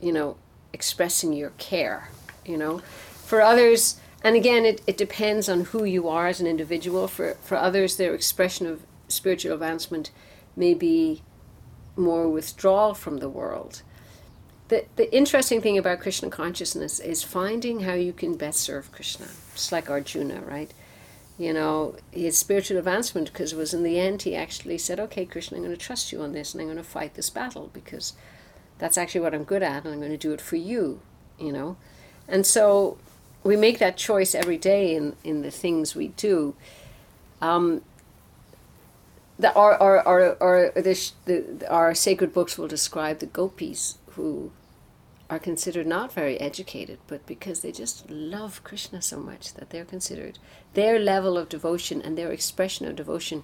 you know expressing your care you know? For others and again it, it depends on who you are as an individual. For for others their expression of spiritual advancement may be more withdrawal from the world the, the interesting thing about krishna consciousness is finding how you can best serve krishna just like arjuna right you know, his spiritual advancement because it was in the end he actually said, okay, Krishna, I'm going to trust you on this and I'm going to fight this battle because that's actually what I'm good at and I'm going to do it for you, you know. And so we make that choice every day in, in the things we do. Um, the, our, our, our, our, the, the, our sacred books will describe the gopis who are considered not very educated, but because they just love Krishna so much that they're considered, their level of devotion and their expression of devotion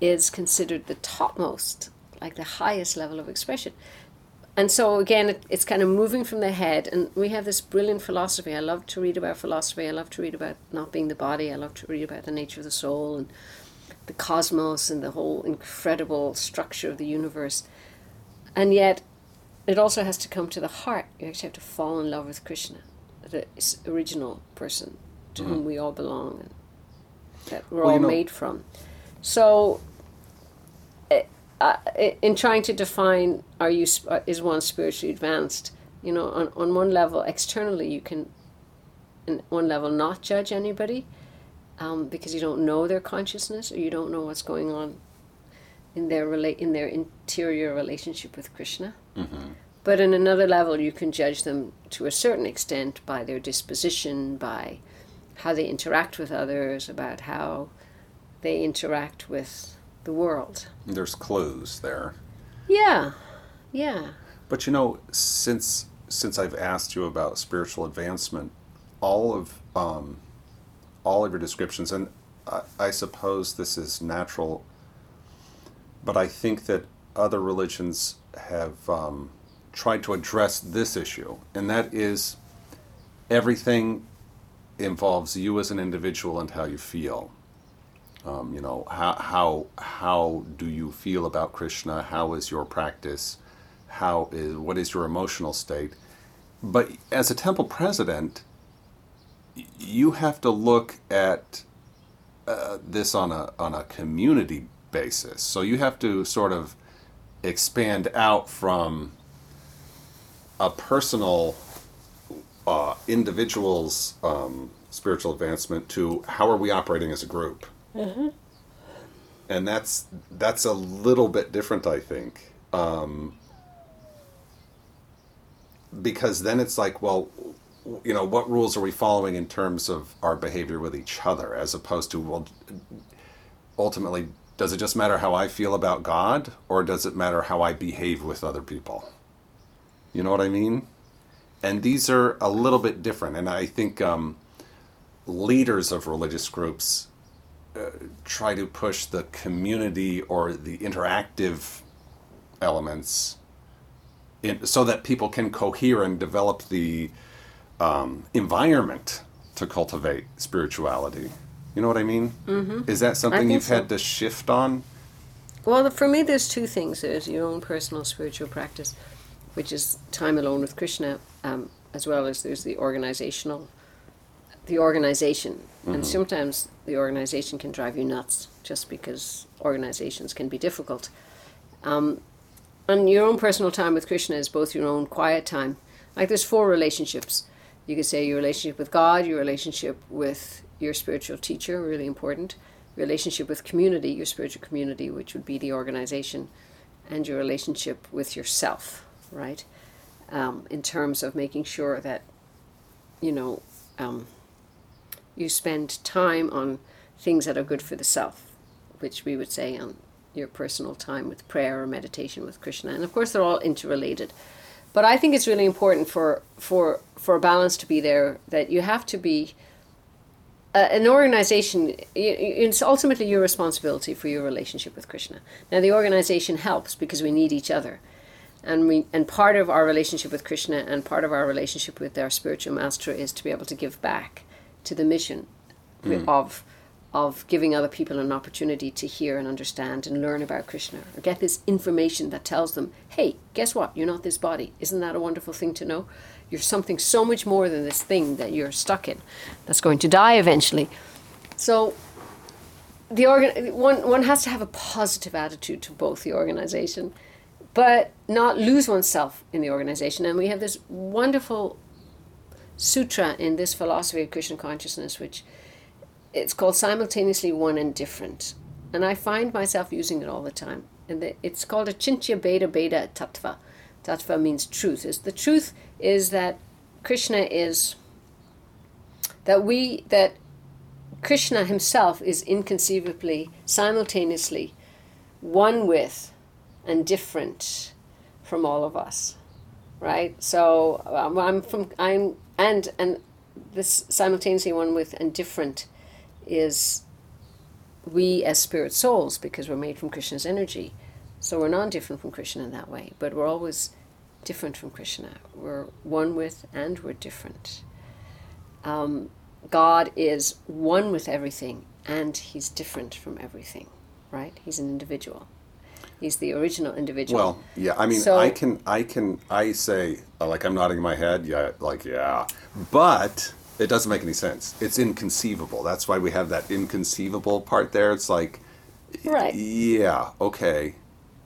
is considered the topmost, like the highest level of expression. And so, again, it, it's kind of moving from the head. And we have this brilliant philosophy. I love to read about philosophy. I love to read about not being the body. I love to read about the nature of the soul and the cosmos and the whole incredible structure of the universe. And yet, it also has to come to the heart. You actually have to fall in love with Krishna, the original person to mm-hmm. whom we all belong and that we're well, all you know, made from. So, uh, in trying to define are you uh, is one spiritually advanced, you know, on, on one level externally you can, in one level, not judge anybody, um, because you don't know their consciousness or you don't know what's going on in their relate in their interior relationship with Krishna. Mm-hmm. But in another level, you can judge them to a certain extent by their disposition, by how they interact with others, about how they interact with the world. There's clues there. Yeah, yeah. But you know, since since I've asked you about spiritual advancement, all of um, all of your descriptions, and I, I suppose this is natural but I think that other religions have um, tried to address this issue, and that is everything involves you as an individual and how you feel. Um, you know, how, how, how do you feel about Krishna? How is your practice? How is, what is your emotional state? But as a temple president, you have to look at uh, this on a, on a community basis. So you have to sort of expand out from a personal uh, individual's um, spiritual advancement to how are we operating as a group. Mm-hmm. And that's that's a little bit different, I think, um, because then it's like, well, you know, what rules are we following in terms of our behavior with each other, as opposed to well, ultimately does it just matter how I feel about God, or does it matter how I behave with other people? You know what I mean? And these are a little bit different. And I think um, leaders of religious groups uh, try to push the community or the interactive elements in, so that people can cohere and develop the um, environment to cultivate spirituality. You know what I mean? Mm-hmm. Is that something you've so. had to shift on? Well, for me, there's two things. There's your own personal spiritual practice, which is time alone with Krishna, um, as well as there's the organizational, the organization. And sometimes the organization can drive you nuts just because organizations can be difficult. Um, and your own personal time with Krishna is both your own quiet time. Like there's four relationships. You could say your relationship with God, your relationship with your spiritual teacher, really important, relationship with community, your spiritual community, which would be the organization, and your relationship with yourself, right? Um, in terms of making sure that, you know, um, you spend time on things that are good for the self, which we would say on your personal time with prayer or meditation with Krishna. And of course, they're all interrelated. But I think it's really important for for for a balance to be there. That you have to be uh, an organization. It's ultimately your responsibility for your relationship with Krishna. Now, the organization helps because we need each other, and we and part of our relationship with Krishna and part of our relationship with our spiritual master is to be able to give back to the mission of of giving other people an opportunity to hear and understand and learn about Krishna or get this information that tells them, hey, guess what? You're not this body. Isn't that a wonderful thing to know? You're something so much more than this thing that you're stuck in that's going to die eventually. So the organ one one has to have a positive attitude to both the organization but not lose oneself in the organization and we have this wonderful sutra in this philosophy of Krishna consciousness which it's called simultaneously one and different. And I find myself using it all the time. And it's called achintya bheda abheda tattva. Tattva means truth. Is the truth is that Krishna is that we that Krishna himself is inconceivably simultaneously one with and different from all of us right? So um, i'm from i'm and and this simultaneously one with and different is we as spirit souls because we're made from krishna's energy. So we're non-different from krishna in that way but we're always different from krishna we're one with and we're different um, god is one with everything and he's different from everything right he's an individual he's the original individual Well, yeah. I mean, So- I can, I can, I say uh, like I'm nodding my head. Yeah, like yeah, but it doesn't make any sense. It's inconceivable. That's why we have that inconceivable part there. It's like, right yeah, okay.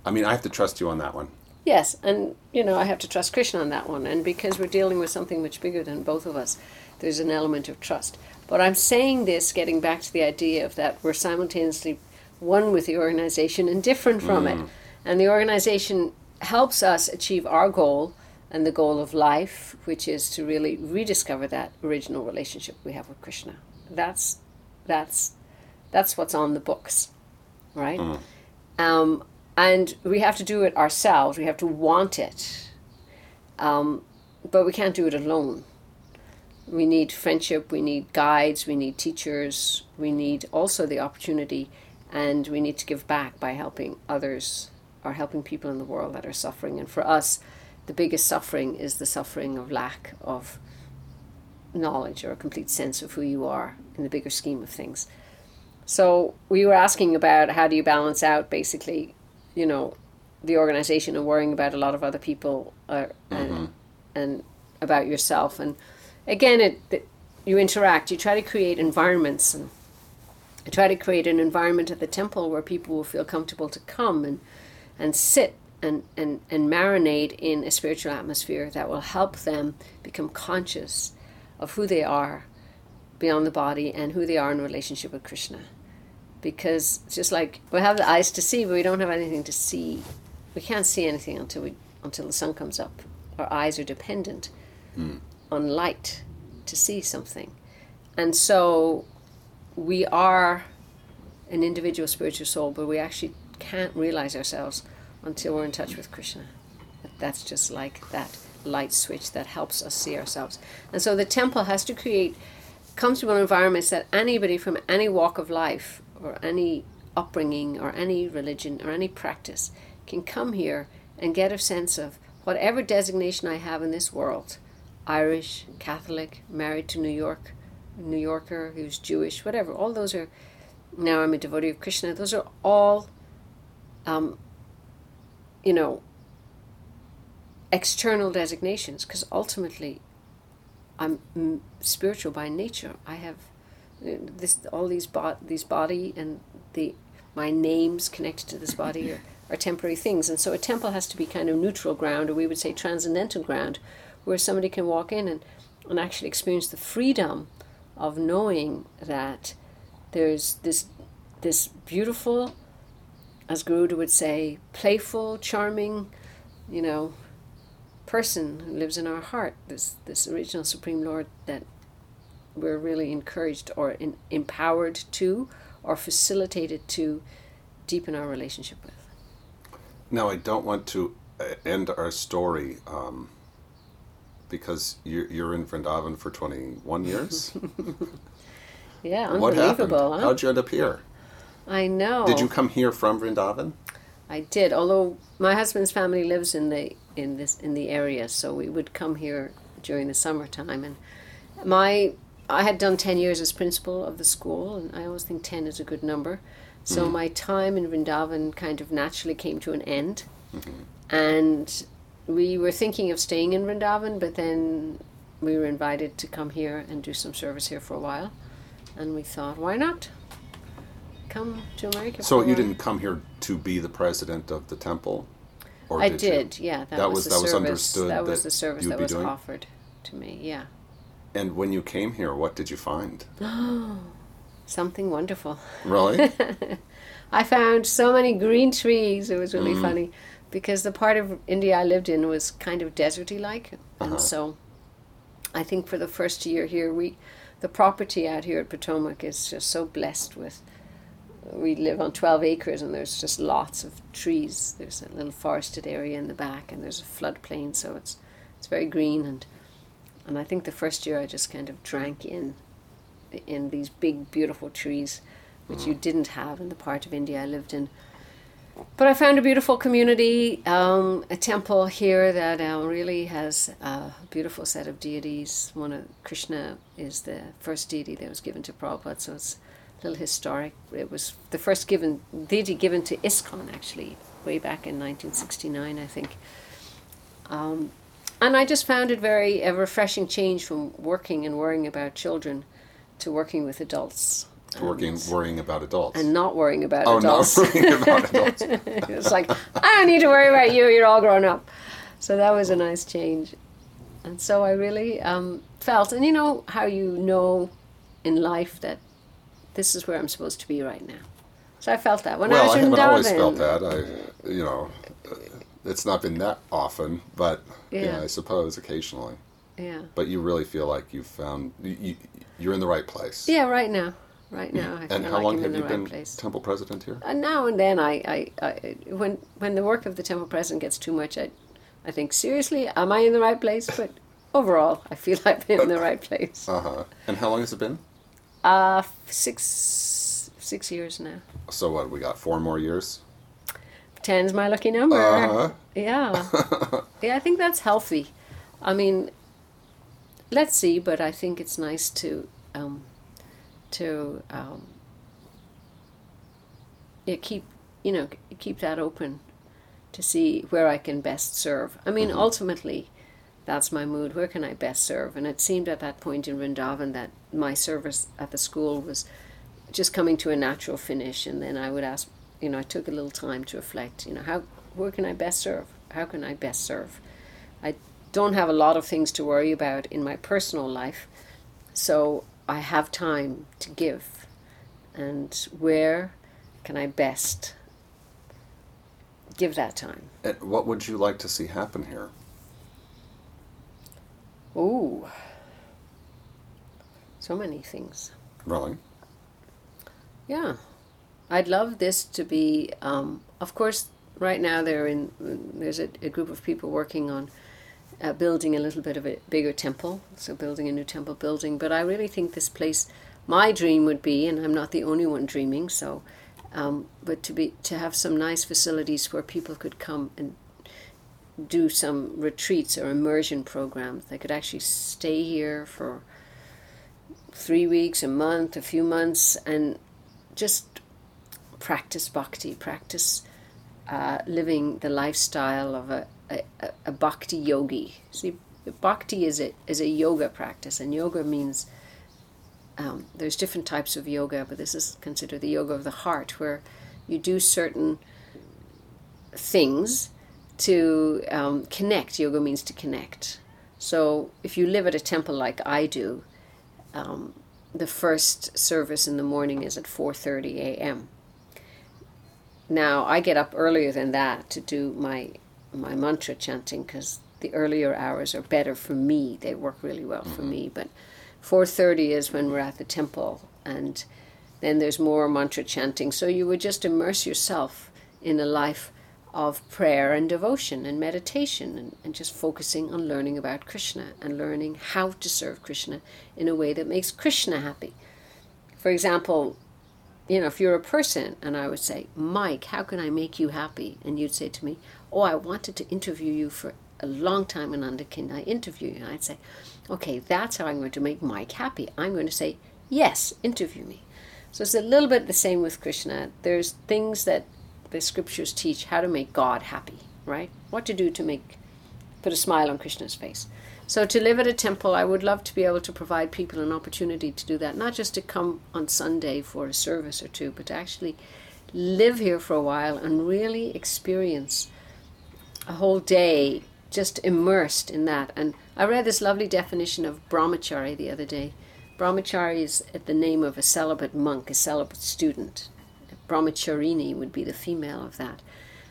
I mean, I have to trust you on that one. Yes, and you know, I have to trust Krishna on that one. And because we're dealing with something much bigger than both of us, there's an element of trust. But I'm saying this getting back to the idea of that we're simultaneously one with the organization and different from it. And the organization helps us achieve our goal and the goal of life, which is to really rediscover that original relationship we have with Krishna. That's that's that's what's on the books, right? Um, and we have to do it ourselves. We have to want it, um, but we can't do it alone. We need friendship. We need guides. We need teachers. We need also the opportunity, and we need to give back by helping others or helping people in the world that are suffering. And for us, the biggest suffering is the suffering of lack of knowledge or a complete sense of who you are in the bigger scheme of things. So we were asking about how do you balance out basically, you know, the organization and worrying about a lot of other people uh, and, and about yourself. And again, it, it you interact. You try to create environments and try to create an environment at the temple where people will feel comfortable to come and and sit and, and, and marinate in a spiritual atmosphere that will help them become conscious of who they are beyond the body and who they are in relationship with Krishna. Because it's just like we have the eyes to see, but we don't have anything to see. We can't see anything until we until the sun comes up. Our eyes are dependent hmm. on light to see something. And so we are an individual spiritual soul, but we actually can't realize ourselves until we're in touch with Krishna. That's just like that light switch that helps us see ourselves. And so the temple has to create comfortable environments that anybody from any walk of life or any upbringing or any religion or any practice can come here and get a sense of whatever designation I have in this world, Irish, Catholic, married to New York, New Yorker who's Jewish, whatever, all those are. Now I'm a devotee of Krishna. Those are all, um, you know, external designations because ultimately I'm spiritual by nature. I have this all these bo- these body and the my names connected to this body are, are temporary things, and so a temple has to be kind of neutral ground, or we would say transcendental ground, where somebody can walk in and and actually experience the freedom of knowing that there's this this beautiful, as Garuda would say, playful, charming, you know, person who lives in our heart, this, this original Supreme Lord that we're really encouraged or in, empowered to or facilitated to deepen our relationship with. Now, I don't want to uh, end our story um, because you're, you're in Vrindavan for 21 years. yeah, what happened? Huh? How'd you end up here? I know. Did you come here from Vrindavan? I did, although my husband's family lives in the in this in the area, so we would come here during the summertime. And my I had done ten years as principal of the school, and I always think ten is a good number. So mm-hmm. my time in Vrindavan kind of naturally came to an end, mm-hmm. and we were thinking of staying in Vrindavan, but then we were invited to come here and do some service here for a while, and we thought, why not? Come to America. So you didn't come here to be the president of the temple? Or I did, did yeah. That, that was, was that service, was understood. That was the service that was doing? offered to me. Yeah. And when you came here, what did you find? Something wonderful. Really? I found so many green trees. It was really mm. funny because the part of India I lived in was kind of deserty like, and uh-huh. so I think for the first year here, we the property out here at Potomac is just so blessed with we live on 12 acres and there's just lots of trees. There's a little forested area in the back and there's a floodplain, so it's it's very green and and I think the first year I just kind of drank in in these big beautiful trees which you didn't have in the part of India I lived in. But I found a beautiful community, um, a temple here that uh, really has a beautiful set of deities. One of Krishna is the first deity that was given to Prabhupada, so it's a little historic. It was the first given deity given to ISKCON actually, way back in 1969, I think. Um, and I just found it very a refreshing change from working and worrying about children to working with adults. Working, worrying about adults, and not worrying about adults. oh, adults. not worrying about adults. it's like I don't need to worry about you. You're all grown up. So that was a nice change, and so I really um, felt, and you know how you know in life that this is where I'm supposed to be right now. So I felt that when well, I was I in Vrindavan. always felt that. I, you know, it's not been that often, but yeah, yeah I suppose occasionally. Yeah. But you really feel like you've found you, you're in the right place. Yeah, right now. Right now, I and how like long I'm have you right been place. temple president here? Uh, now and then, I, I, I, when when the work of the temple president gets too much, I, I think seriously, am I in the right place? But overall, I feel I've been in the right place. Uh huh. And how long has it been? Uh, six six years now. So what? We got four more years. Ten's my lucky number. Uh-huh. Yeah, yeah. I think that's healthy. I mean, let's see, but I think it's nice to um, to um, yeah, keep you know keep that open to see where I can best serve. I mean, mm-hmm. ultimately, that's my mood. Where can I best serve? And it seemed at that point in Vrindavan that my service at the school was just coming to a natural finish. And then I would ask, you know, I took a little time to reflect, you know, how, where can I best serve? How can I best serve? I don't have a lot of things to worry about in my personal life. So I have time to give. And where can I best give that time? And what would you like to see happen here? Ooh. So many things. Really? Yeah. I'd love this to be, um, of course, right now they're in, there's a, a group of people working on uh, building a little bit of a bigger temple, so building a new temple building. But I really think this place, my dream would be, and I'm not the only one dreaming, so, um, but to be to have some nice facilities where people could come and do some retreats or immersion programs. They could actually stay here for three weeks, a month, a few months, and just practice bhakti, practice uh, living the lifestyle of a, a, a bhakti yogi. See, bhakti is a, is a yoga practice, and yoga means um, there's different types of yoga, but this is considered the yoga of the heart, where you do certain things to um, connect. Yoga means to connect. So if you live at a temple like I do, um, the first service in the morning is at 4:30 a.m. Now I get up earlier than that to do my my mantra chanting because the earlier hours are better for me. They work really well mm-hmm. for me. But 4:30 is when we're at the temple, and then there's more mantra chanting. So you would just immerse yourself in a life of prayer and devotion and meditation and, and just focusing on learning about Krishna and learning how to serve Krishna in a way that makes Krishna happy. For example, you know, if you're a person and I would say, Mike, how can I make you happy? And you'd say to me, Oh, I wanted to interview you for a long time, Ananda. Can I interview you? And I'd say, Okay, that's how I'm going to make Mike happy. I'm going to say, Yes, interview me. So it's a little bit the same with Krishna. There's things that the scriptures teach how to make God happy, right? What to do to make put a smile on Krishna's face. So to live at a temple, I would love to be able to provide people an opportunity to do that, not just to come on Sunday for a service or two, but to actually live here for a while and really experience a whole day just immersed in that. And I read this lovely definition of brahmachari the other day. Brahmachari is the name of a celibate monk, a celibate student brahmacharini would be the female of that.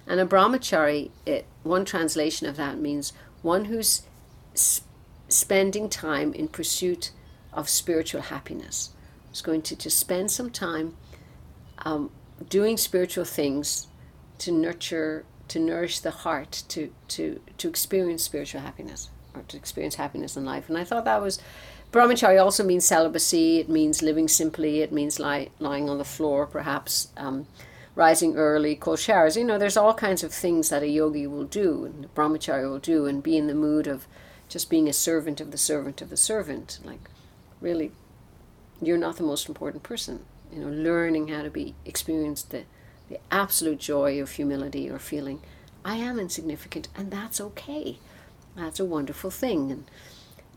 And a brahmachari, it, one translation of that means one who's sp- spending time in pursuit of spiritual happiness. Is going to just spend some time um, doing spiritual things to nurture, to nourish the heart, to, to, to experience spiritual happiness or to experience happiness in life. And I thought that was brahmacharya also means celibacy, it means living simply, it means lie, lying on the floor, perhaps um, rising early, cold showers. You know, there's all kinds of things that a yogi will do, and a brahmachari will do, and be in the mood of just being a servant of the servant of the servant. Like, really, you're not the most important person. You know, learning how to be, experience the, the absolute joy of humility or feeling, I am insignificant, and that's okay. That's a wonderful thing. And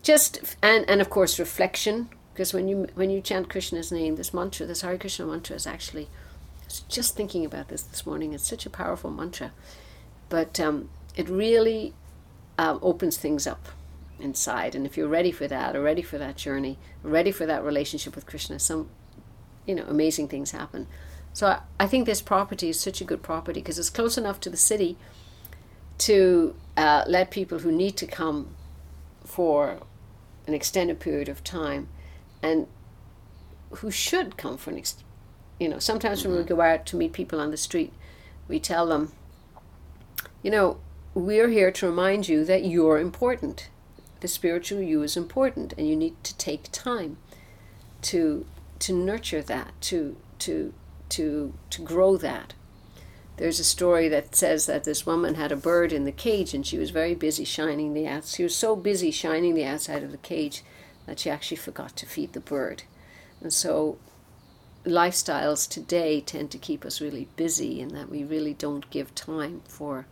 just and and of course reflection because when you when you chant Krishna's name, this mantra, this Hare Krishna mantra, is actually. I was just thinking about this this morning. It's such a powerful mantra, but um, it really um, opens things up inside. And if you're ready for that, or ready for that journey, ready for that relationship with Krishna, some you know amazing things happen. So I, I think this property is such a good property because it's close enough to the city to uh, let people who need to come for an extended period of time and who should come for an ex- you know sometimes mm-hmm. when we mm-hmm. go out to meet people on the street we tell them you know we're here to remind you that you're important the spiritual you is important and you need to take time to to nurture that to to to to grow that there's a story that says that this woman had a bird in the cage and she was very busy shining the outside. She was so busy shining the outside of the cage that she actually forgot to feed the bird. And so lifestyles today tend to keep us really busy in that we really don't give time for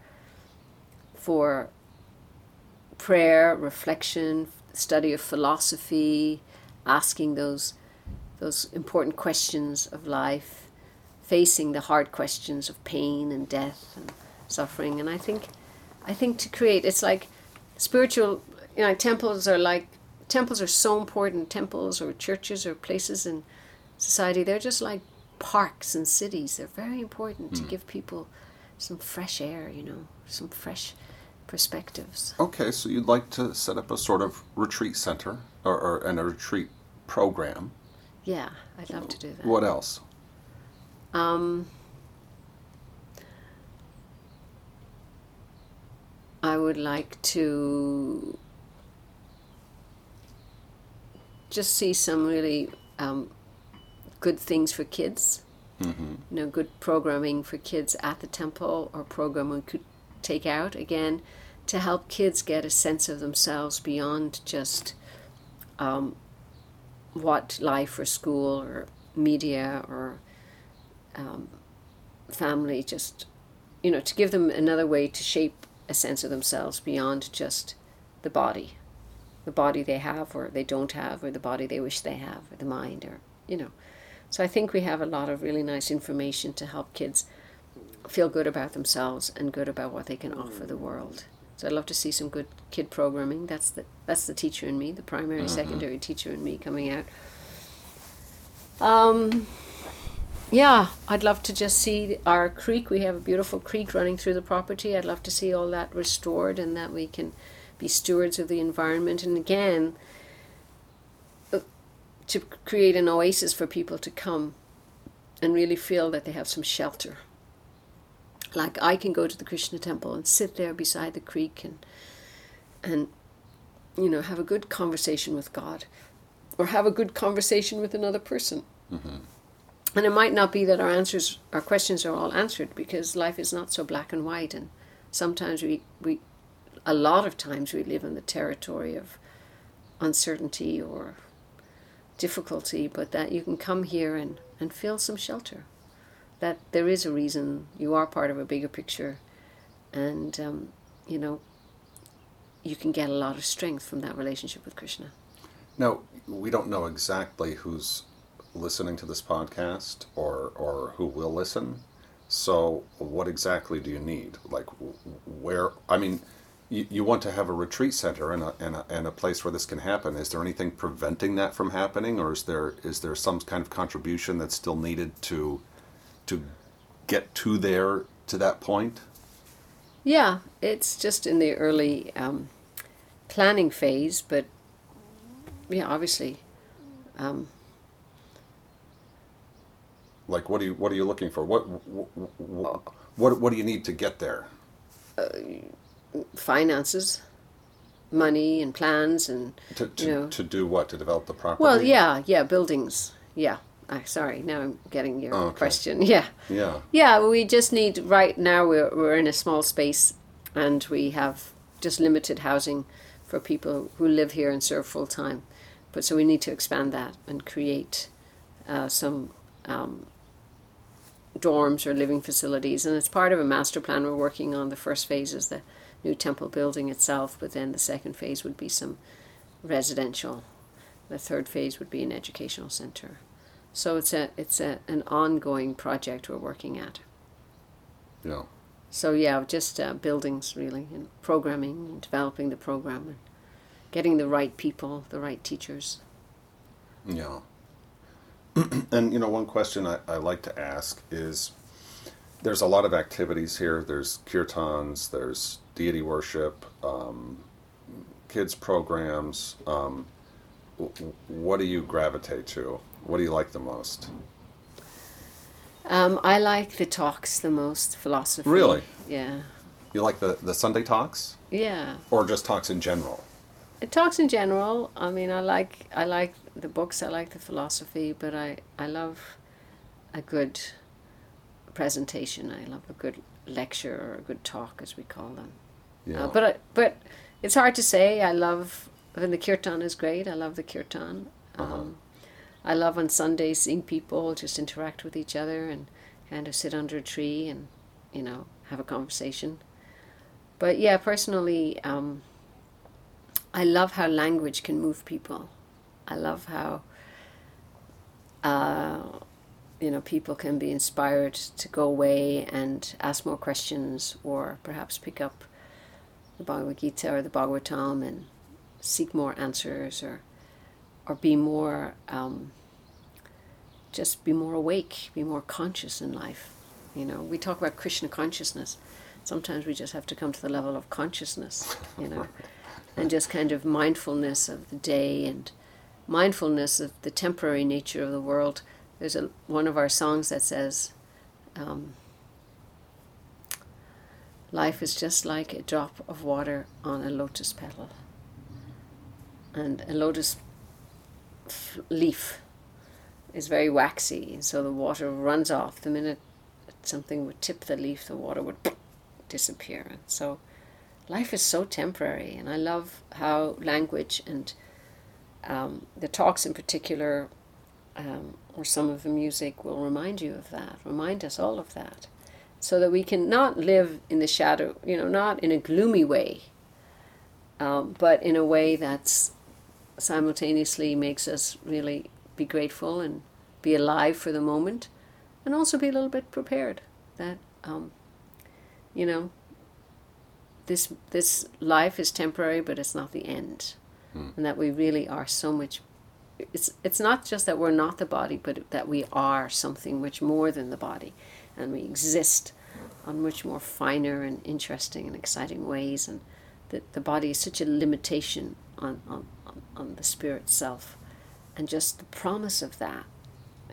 for prayer, reflection, study of philosophy, asking those those important questions of life facing the hard questions of pain and death and suffering. And I think, I think to create, it's like spiritual. You know, temples are like temples are so important. Temples or churches or places in society, they're just like parks and cities. They're very important mm. to give people some fresh air. You know, some fresh perspectives. Okay, so you'd like to set up a sort of retreat center or, or and a retreat program. Yeah, I'd love to do that. What else? Um, I would like to just see some really um, good things for kids. Mm-hmm. You know, good programming for kids at the temple or program we could take out. Again, to help kids get a sense of themselves beyond just um, what life or school or media or um, family just you know to give them another way to shape a sense of themselves beyond just the body the body they have or they don't have or the body they wish they have or the mind or you know so i think we have a lot of really nice information to help kids feel good about themselves and good about what they can offer the world so i'd love to see some good kid programming that's the that's the teacher in me the primary Mhm. secondary teacher in me coming out um, yeah, I'd love to just see our creek. We have a beautiful creek running through the property. I'd love to see all that restored and that we can be stewards of the environment. And again, uh, to create an oasis for people to come and really feel that they have some shelter. Like I can go to the Krishna temple and sit there beside the creek and and you know have a good conversation with God or have a good conversation with another person. Mm-hmm. And it might not be that our answers, our questions are all answered because life is not so black and white. And sometimes we, we a lot of times we live in the territory of uncertainty or difficulty, but that you can come here and, and feel some shelter. That there is a reason you are part of a bigger picture. And, um, you know, you can get a lot of strength from that relationship with Krishna. Now, we don't know exactly who's listening to this podcast or or who will listen. So, what exactly do you need? Like, where? I mean, you, want to have a retreat center and a, and a and a place where this can happen. Is there anything preventing that from happening, or is there is there some kind of contribution that's still needed to to get to there to that point? Yeah, it's just in the early um, planning phase, but yeah, obviously, um, Like, what do you what are you looking for? What what what, what do you need to get there? finances, money, and plans, and To, to, you know. to do what? To develop the property? well, yeah, yeah, buildings. Yeah, sorry, now I'm getting your Oh, okay. question. Yeah, Yeah. yeah, we just need right now. We're we're in a small space, and we have just limited housing for people who live here and serve full time. But so we need to expand that and create uh, some um, dorms or living facilities. And it's part of a master plan we're working on. The first phase is the new temple building itself, but then the second phase would be some residential. The third phase would be an educational center. So it's a it's a, an ongoing project we're working at. Yeah. So yeah, just uh, buildings really, and programming, and developing the program, and getting the right people, the right teachers. Yeah. and you know, one question I, I like to ask is there's a lot of activities here. There's kirtans, there's deity worship, um, kids programs. Um, what do you gravitate to? What do you like the most? Um, I like the talks the most, philosophy. Really? Yeah, You like the, the Sunday talks yeah. or just talks in general? It talks in general. I mean, I like I like the books. I like the philosophy, but I I love a good presentation. I love a good lecture or a good talk, as we call them. Yeah. Uh, but I, but it's hard to say. I love when the kirtan is great. I love the kirtan. Uh-huh. I love on Sundays seeing people just interact with each other and kind of sit under a tree and you know have a conversation. But yeah, personally, um, I love how language can move people. I love how uh, you know people can be inspired to go away and ask more questions, or perhaps pick up the Bhagavad Gita or the Bhagavatam and seek more answers, or or be more um, just be more awake, be more conscious in life. You know, we talk about Krishna consciousness. Sometimes we just have to come to the level of consciousness, you know, and just kind of mindfulness of the day and mindfulness of the temporary nature of the world. There's a one of our songs that says, um, "Life is just like a drop of water on a lotus petal." And a lotus leaf is very waxy, and so the water runs off. The minute something would tip the leaf, the water would disappear. And so life is so temporary, and I love how language and um, the talks in particular, um, or some of the music, will remind you of that, remind us all of that, so that we can not live in the shadow, you know, not in a gloomy way, um, but in a way that's simultaneously makes us really be grateful and be alive for the moment, and also be a little bit prepared that, um, you know, this this life is temporary, but it's not the end, hmm. and that we really are so much. It's it's not just that we're not the body, but that we are something much more than the body, and we exist on much more finer and interesting and exciting ways, and that the body is such a limitation on on, on, the spirit self, and just the promise of that,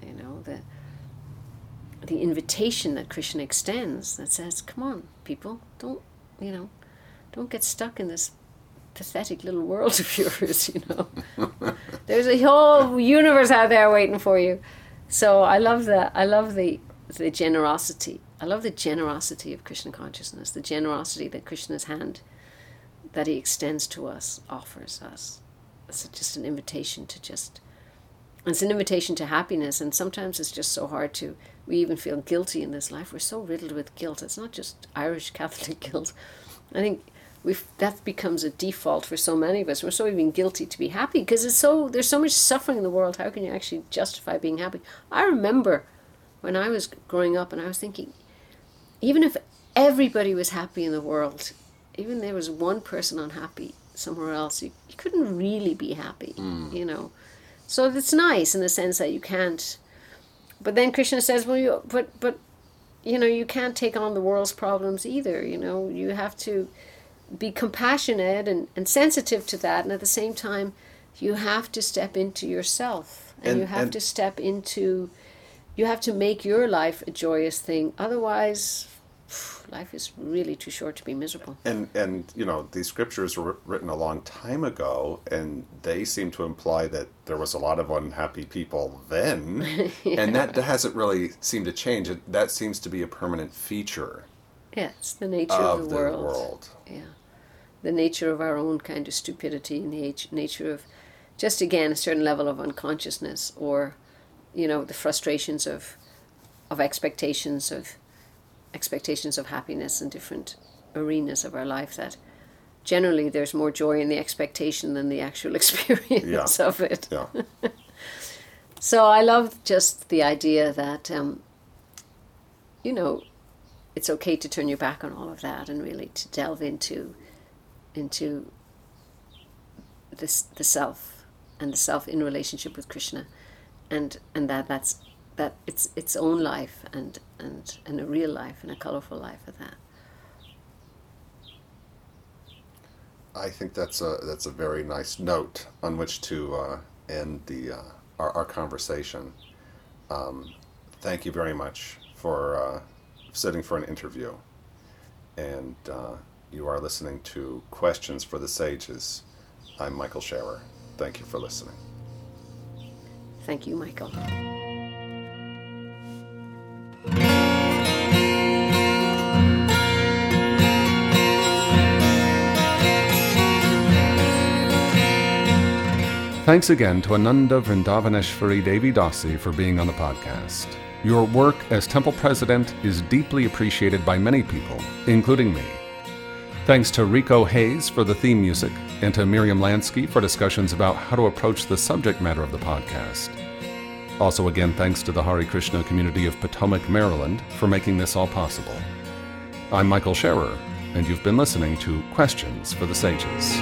you know the the invitation that Krishna extends that says, "Come on, people, don't you know." don't get stuck in this pathetic little world of yours, you know. There's a whole universe out there waiting for you. So I love that. I love the the generosity. I love the generosity of Krishna consciousness, the generosity that Krishna's hand that he extends to us offers us. It's just an invitation to just it's an invitation to happiness and sometimes it's just so hard to we even feel guilty in this life. We're so riddled with guilt. It's not just Irish Catholic guilt. I think we that becomes a default for so many of us. We're so even guilty to be happy because it's so there's so much suffering in the world. How can you actually justify being happy? I remember when I was growing up and I was thinking, even if everybody was happy in the world, even there was one person unhappy somewhere else, you, you couldn't really be happy, mm. you know. So it's nice in the sense that you can't. But then Krishna says, well, you but but you know you can't take on the world's problems either. You know you have to be compassionate and, and sensitive to that and at the same time you have to step into yourself and, and you have and to step into you have to make your life a joyous thing otherwise life is really too short to be miserable. And and you know these scriptures were written a long time ago and they seem to imply that there was a lot of unhappy people then. Yeah. and that hasn't really seemed to change. That seems to be a permanent feature yeah it's the nature of, of the, the world. world. Yeah. The nature of our own kind of stupidity and the nature of just again a certain level of unconsciousness or you know the frustrations of of expectations of expectations of happiness in different arenas of our life that generally there's more joy in the expectation than the actual experience yeah. of it yeah. so i love just the idea that um, you know it's okay to turn your back on all of that and really to delve into into this the self and the self in relationship with Krishna, and and that that's that it's its own life and and and a real life and a colorful life of that. I think that's a that's a very nice note on which to uh, end the uh, our, our conversation. Um, thank you very much for uh, sitting for an interview, and uh, you are listening to Questions for the Sages. I'm Michael Scherer. Thank you for listening. Thank you, Michael. Thanks again to Ananda Vrindavaneshwari Devi Dasi for being on the podcast. Your work as temple president is deeply appreciated by many people, including me. Thanks to Rico Hayes for the theme music, and to Miriam Lansky for discussions about how to approach the subject matter of the podcast. Also, again, thanks to the Hare Krishna community of Potomac, Maryland, for making this all possible. I'm Michael Scherer, and you've been listening to Questions for the Sages.